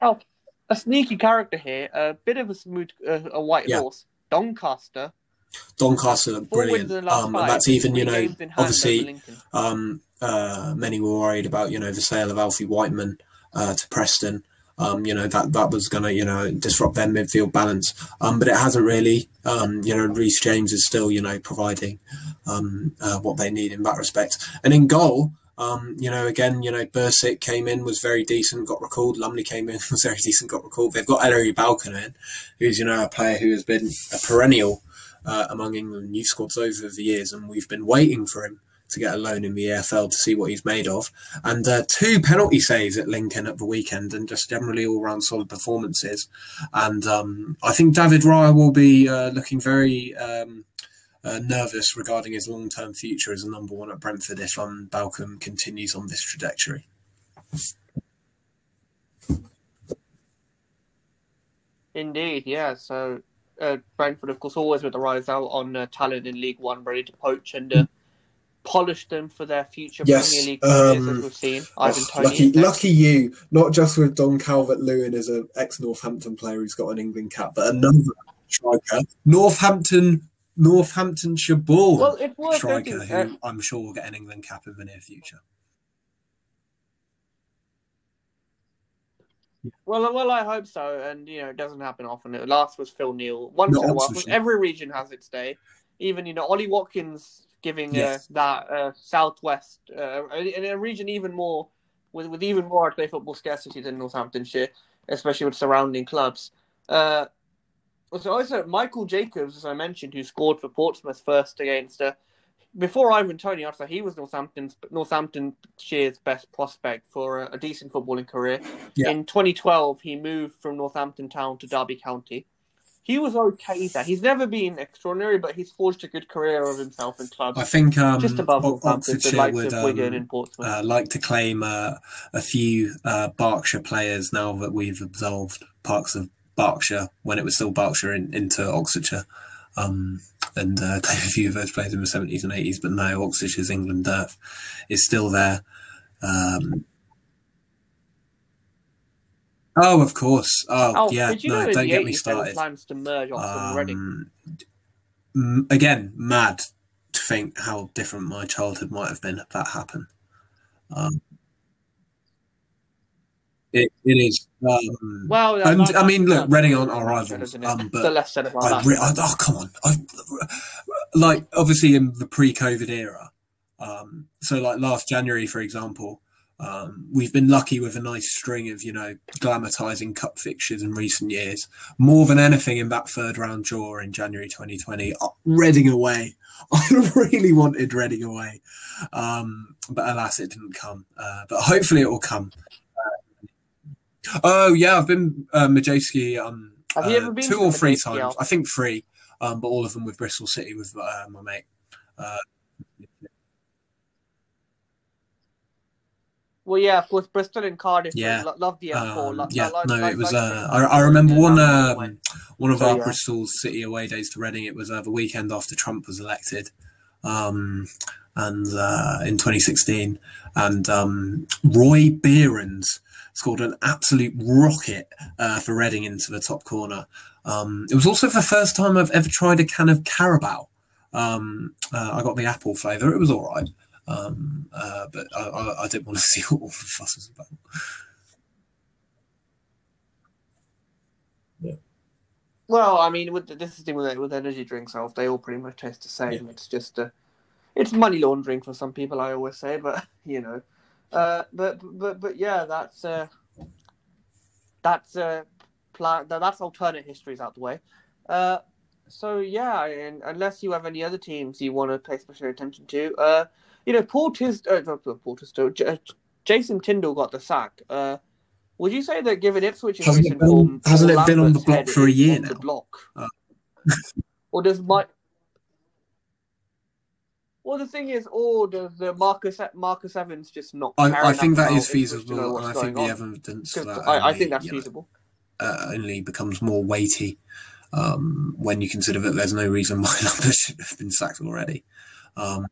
Oh, a sneaky character here, a bit of a smooth, uh, a white Yeah. horse, Doncaster. Doncaster, brilliant. in the last Um, and that's even, you know, games in hand over obviously, um, uh, many were worried about, you know, the sale of Alfie Whiteman uh, to Preston. Um, you know, that, that was going to, you know, disrupt their midfield balance. Um, but it hasn't really. Um, you know, Reece James is still, you know, providing um, uh, what they need in that respect. And in goal, um, you know, again, you know, Bursik came in, was very decent, got recalled. Lumley came in, [laughs] was very decent, got recalled. They've got Ellery Balcombe in, who's, you know, a player who has been a perennial uh, among England youth squads over the years, and we've been waiting for him to get a loan in the EFL to see what he's made of. And uh, two penalty saves at Lincoln at the weekend, and just generally all round solid performances. And um, I think David Raya will be uh, looking very. Um, uh, nervous regarding his long-term future as a number one at Brentford if um, Balcombe continues on this trajectory. Indeed, yeah. So uh, Brentford, of course, always with the rise out on uh, talent in League One, ready to poach and uh, polish them for their future Yes, Premier League careers, um, as we've seen. Ivan Oh, lucky, lucky you! Not just with Dom Calvert-Lewin as an ex Northampton player who's got an England cap, but another striker, Northampton, Northamptonshire born Well, it's worth striker who Uh, I'm sure will get an England cap in the near future. well, well, I hope so, and you know, it doesn't happen often. The last was Phil Neal. Once in a while, every region has its day. Even you know, Ollie Watkins giving Yes. uh, that uh, southwest uh, in a region even more with with even more I'd say football scarcity than Northamptonshire, especially with surrounding clubs. Uh, so also Michael Jacobs, as I mentioned, who scored for Portsmouth first against uh, before Ivan Toney. Also, he was Northampton's Northamptonshire's best prospect for a, a decent footballing career. Yeah. In 2012, he moved from Northampton Town to Derby County. He was okay there. He's never been extraordinary, but he's forged a good career of himself in clubs I think um, just above O- Oxfordshire would um, uh, like to claim uh, a few uh, Berkshire players now that we've absolved parts of Berkshire when it was still Berkshire in, into Oxfordshire. Um, and uh, [laughs] claim a few of those players in the 70s and 80s, but no, Oxfordshire's England dirt is still there. Um, oh, of course. Oh, oh, yeah. No, don't get me 80s there started. plans to merge Oxford and Reading? Um, m- again, mad to think how different my childhood might have been if that happened. Um, it, it is. Um, Well, and I mean, look, Reading aren't our rivals, um, but the less said about I re- I, oh, come on. I, like, obviously, in the pre COVID era, um, so like last January, for example, um, we've been lucky with a nice string of, you know, glamorizing cup fixtures in recent years. More than anything in that third round draw in January 2020, uh, Reading away. [laughs] I really wanted Reading away. Um, but alas, it didn't come. Uh, but hopefully it will come. Uh, oh, yeah, I've been uh, Madejski um, uh, two or three Madejski, times. I think three, um, but all of them with Bristol City with uh, my mate. Well, yeah, of course, Bristol and Cardiff. Yeah. lo- love the M4. um, lo- yeah, lo- no, like- it was. Uh, I, I remember one Yeah, um, one of So, our yeah. Bristol City away days to Reading. It was uh, the weekend after Trump was elected, um, and uh, in 2016, and um, Roy Beerens scored an absolute rocket uh, for Reading into the top corner. Um, it was also the first time I've ever tried a can of Carabao. Um, uh, I got the apple flavour. It was all right. Um, uh, but I, I, I didn't want to [laughs] see what all the fuss was about. Well, I mean, with the, this is the thing with, with energy drinks, Alf, they all pretty much taste the same. It's just uh, it's money laundering for some people. I always say, but [laughs] you know, uh, but but but yeah, that's uh, that's uh, plan. That's alternate histories out the way. Uh, so yeah, and unless you have any other teams you want to pay special attention to, uh, you know, Paul Tis, uh, Paul Tisdale, J- uh, Jason Tindall got the sack. Uh, Would you say that given Ipswich's Hasn't it recent been on- form, hasn't it been on the block for a year on The now? block, Uh. [laughs] or does Mike? Well, the thing is, or does the Marcus Marcus Evans just not? I, I think that is about Ipswich to know feasible, and I think the on? evidence that I, I think that's you know, feasible. uh, only becomes more weighty um, when you consider that there's no reason why [laughs] Lambert should have been sacked already. Um,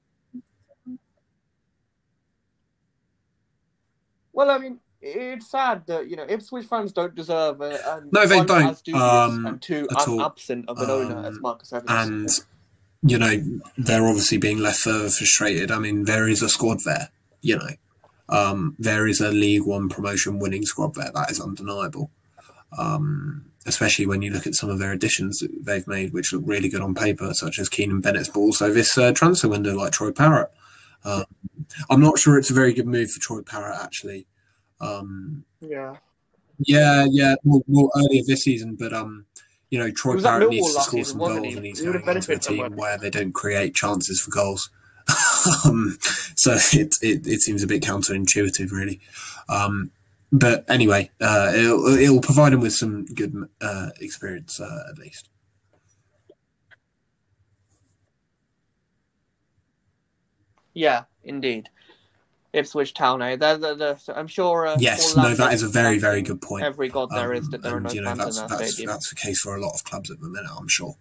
Well, I mean, it's sad that you know Ipswich fans don't deserve it. No, they don't, um, and two, at all. absent of an owner as Um, Marcus Evans. and you know they're obviously being left further frustrated. I mean, there is a squad there. You know, um, there is a League One promotion winning squad there. That is undeniable. Um, especially when you look at some of their additions that they've made, which look really good on paper, such as Keanan Bennetts ball. So this uh, transfer window, like Troy Parrott. Um, I'm not sure it's a very good move for Troy Parrott, actually. Um, yeah, yeah, yeah, more, more earlier this season, but um, you know, Troy Parrott needs to score some goals, he? and he's He would have going into a team it. where they don't create chances for goals. [laughs] um, so it, it it seems a bit counterintuitive, really. Um, but anyway, uh, it'll, it'll provide him with some good uh, experience uh, at least. Yeah, indeed. Ipswich Town, eh? They're, they're, they're, I'm sure. Uh, Yes, no, that is a very, very good point. Every god there is Um, that there are and, no you know, fans that's in that that's stadium. that's the case for a lot of clubs at the minute. I'm sure.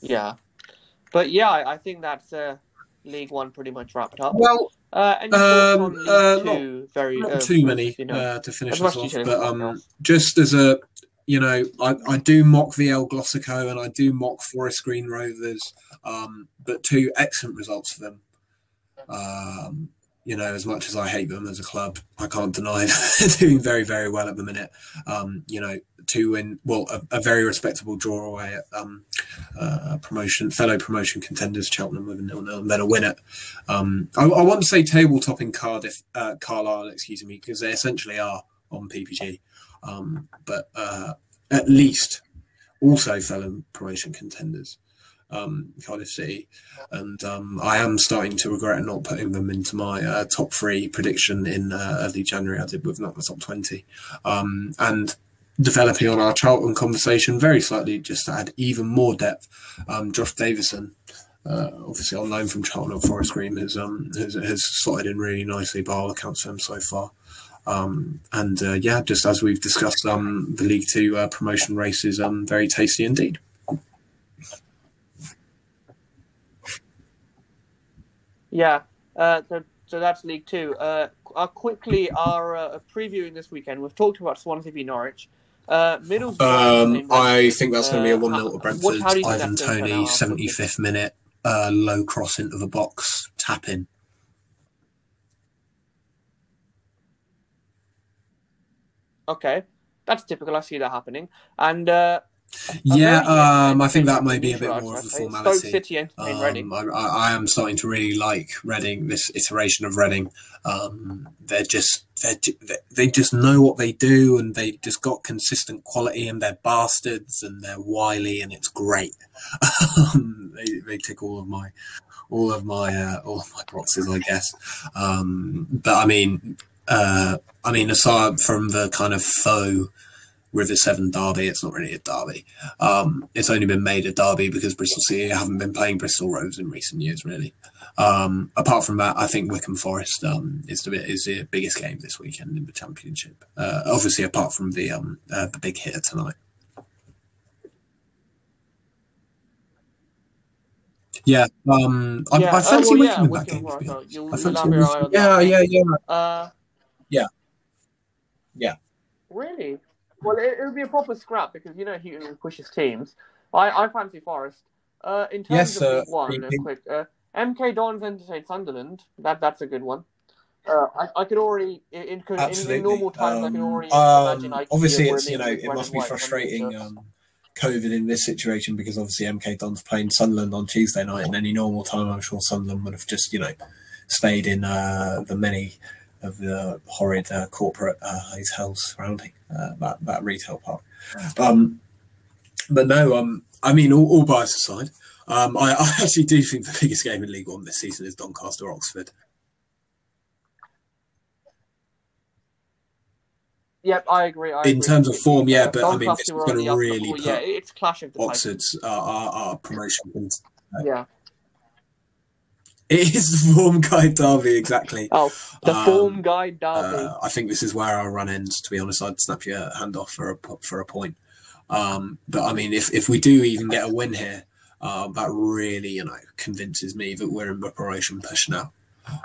Yeah, but yeah, I, I think that's uh, League One pretty much wrapped up. Well, Uh, Um, uh, Two? Very not uh, too many You know, uh, to finish us off, but um, just as a you know, I, I do mock VL Glosico and I do mock Forest Green Rovers, um, but two excellent results for them. Um, you know, as much as I hate them as a club, I can't deny [laughs] they're doing very, very well at the minute. Um, you know, two win, well, a, a very respectable draw away at um, uh, promotion, fellow promotion contenders, Cheltenham with a nil nil, and then a win at. Um, I, I want to say tabletop in Cardiff, uh, Carlisle, excuse me, because they essentially are on PPG. Um, but uh, at least also fellow promotion contenders, um, Cardiff City, and um, I am starting to regret not putting them into my uh, top three prediction in uh, early January. I did with not the top twenty, um, and developing on our Charlton conversation very slightly, just to add even more depth. Um, Josh Davison. Uh, obviously on loan from Charlton Forest Green has um has, has slotted in really nicely by all accounts for him so far. Um, and uh, yeah, just as we've discussed, um, the League Two uh, promotion race is um, very tasty indeed. Yeah, uh, so, so that's League Two. Uh, uh, quickly, our uh, previewing this weekend. We've talked about Swansea v Norwich. Uh, Middlesbrough. Um, I think that's going to be a Uh, 1 0 how- to Brentford. do you think Ivan that's gonna turn Toney, 75th minute, uh, low cross into the box, tap in. Okay, that's typical. I see that happening. And uh, Yeah, um, I think that may be a bit more of a say. Stoke. City entertain Reading. Um, I, I I am starting to really like Reading. This iteration of Reading, um, they're just they're, they they just know what they do, and they just got consistent quality, and they're bastards, and they're wily, and it's great. um, they they tick all of my all of my uh, all of my boxes, I guess. Um, but I mean, uh, I mean, aside from the kind of faux River Severn derby, it's not really a derby. Um, it's only been made a derby because Bristol City haven't been playing Bristol Rovers in recent years, really. Um, apart from that, I think Wycombe Forest um, is the is the biggest game this weekend in the Championship. Uh, obviously, apart from the um, uh, the big hitter tonight. Yeah, um, I, yeah, I uh, fancy well, Wycombe yeah, in that game. To be Forest, honest. so you'll, I you'll fancy have your eye Wycombe. on Yeah, yeah, yeah. Uh, Yeah. Yeah. Really? Well, it, it would be a proper scrap because you know Hughton pushes teams. I, I fancy Forest. Uh, in terms Yes, of uh, One, uh, quick. Uh, MK Dons entertain Sunderland. That that's a good one. Uh, I, I could already in, in, in, normal times I can Um, already um, imagine. Obviously, it's you know it must be frustrating. Um, COVID in this situation because obviously MK Don's playing Sunderland on Tuesday night. In any normal time, I'm sure Sunderland would have just you know stayed in uh, the many of the horrid uh, corporate uh, hotels surrounding uh, that that retail park. Um, but no, um, I mean, all, all bias aside, um, I, I, actually do think the biggest game in League One this season is Doncaster Oxford. Yep, I agree. I in agree. terms of form, yeah, but Doncaster I mean, this is going to really put yeah, it's clashing of Oxford's uh, our, our promotion. Uh, yeah. It is the form guide derby, exactly. Oh, the Um, form guide derby. Uh, I think this is where our run ends. To be honest, I'd snap your hand off for a for a point. Um, but I mean, if if we do even get a win here, uh, that really you know convinces me that we're in preparation push now.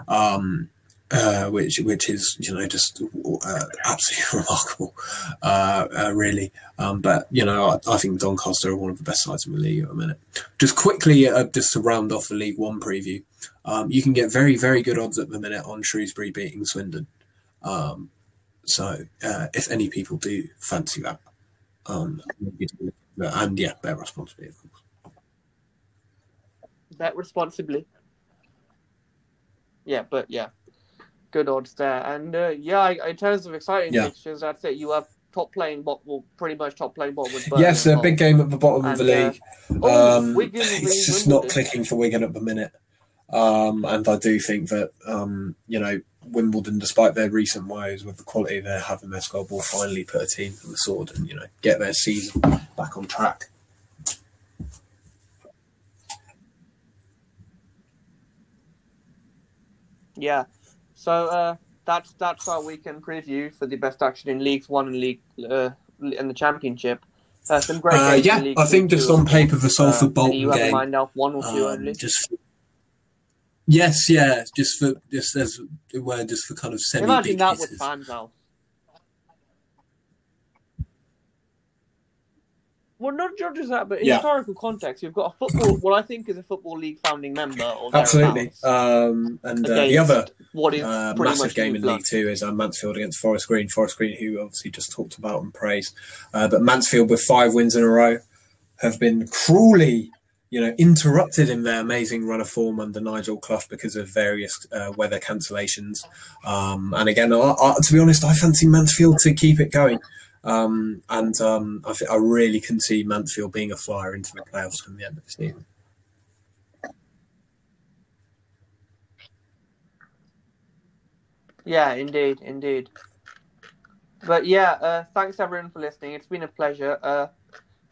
Um, uh, which which is you know just uh, absolutely [laughs] remarkable, uh, uh, really. Um, but you know, I, I think Doncaster are one of the best sides in the league at the minute. Just quickly, uh, just to round off the League One preview, um, you can get very very good odds at the minute on Shrewsbury beating Swindon. Um, so uh, if any people do fancy that, um, and yeah, bear responsibly, of course. Bet responsibly. Yeah, but yeah, good odds there. And uh, yeah, in terms of exciting Yeah. fixtures, I'd say you have top playing bot, well, pretty much top playing bot with Yes, a big game at the bottom of the And, uh, league. Oh, Um, Wigan it's just not clicking for Wigan at the minute. Um, and I do think that, um, you know, Wimbledon, despite their recent woes with the quality they have in their squad, will finally put a team to the sword and, you know, get their season back on track. Yeah. So uh, that's that's our weekend preview for the best action in Leagues One and League uh, in the Championship. Uh, some great Uh, yeah, I think just on paper, the Salford Uh, Bolton you have game. mind Alf, one or two Um, only. just yes, yeah, just for just as it were, just for kind of semi Imagine big that with hitters. fans, Alf. Well, not just that, but in Yeah. historical context, you've got a football. What I think is a football league founding member. Or Absolutely. Um, and uh, the other what is uh, massive much game in blood. League Two is uh, Mansfield against Forest Green. Forest Green, who obviously just talked about and praised, uh, but Mansfield with five wins in a row have been cruelly, you know, interrupted in their amazing run of form under Nigel Clough because of various uh, weather cancellations. Um, and again, I, I, to be honest, I fancy Mansfield to keep it going. Um, and um, I, I really can see Mansfield being a flyer into the playoffs from the end of the season. Yeah, indeed, indeed. But yeah, uh, thanks everyone for listening. It's been a pleasure. Uh,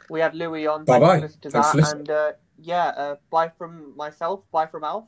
we had Louis on. Thanks Bye-bye. for listening to Thanks that. And uh, yeah, uh, bye from myself. Bye from Alf.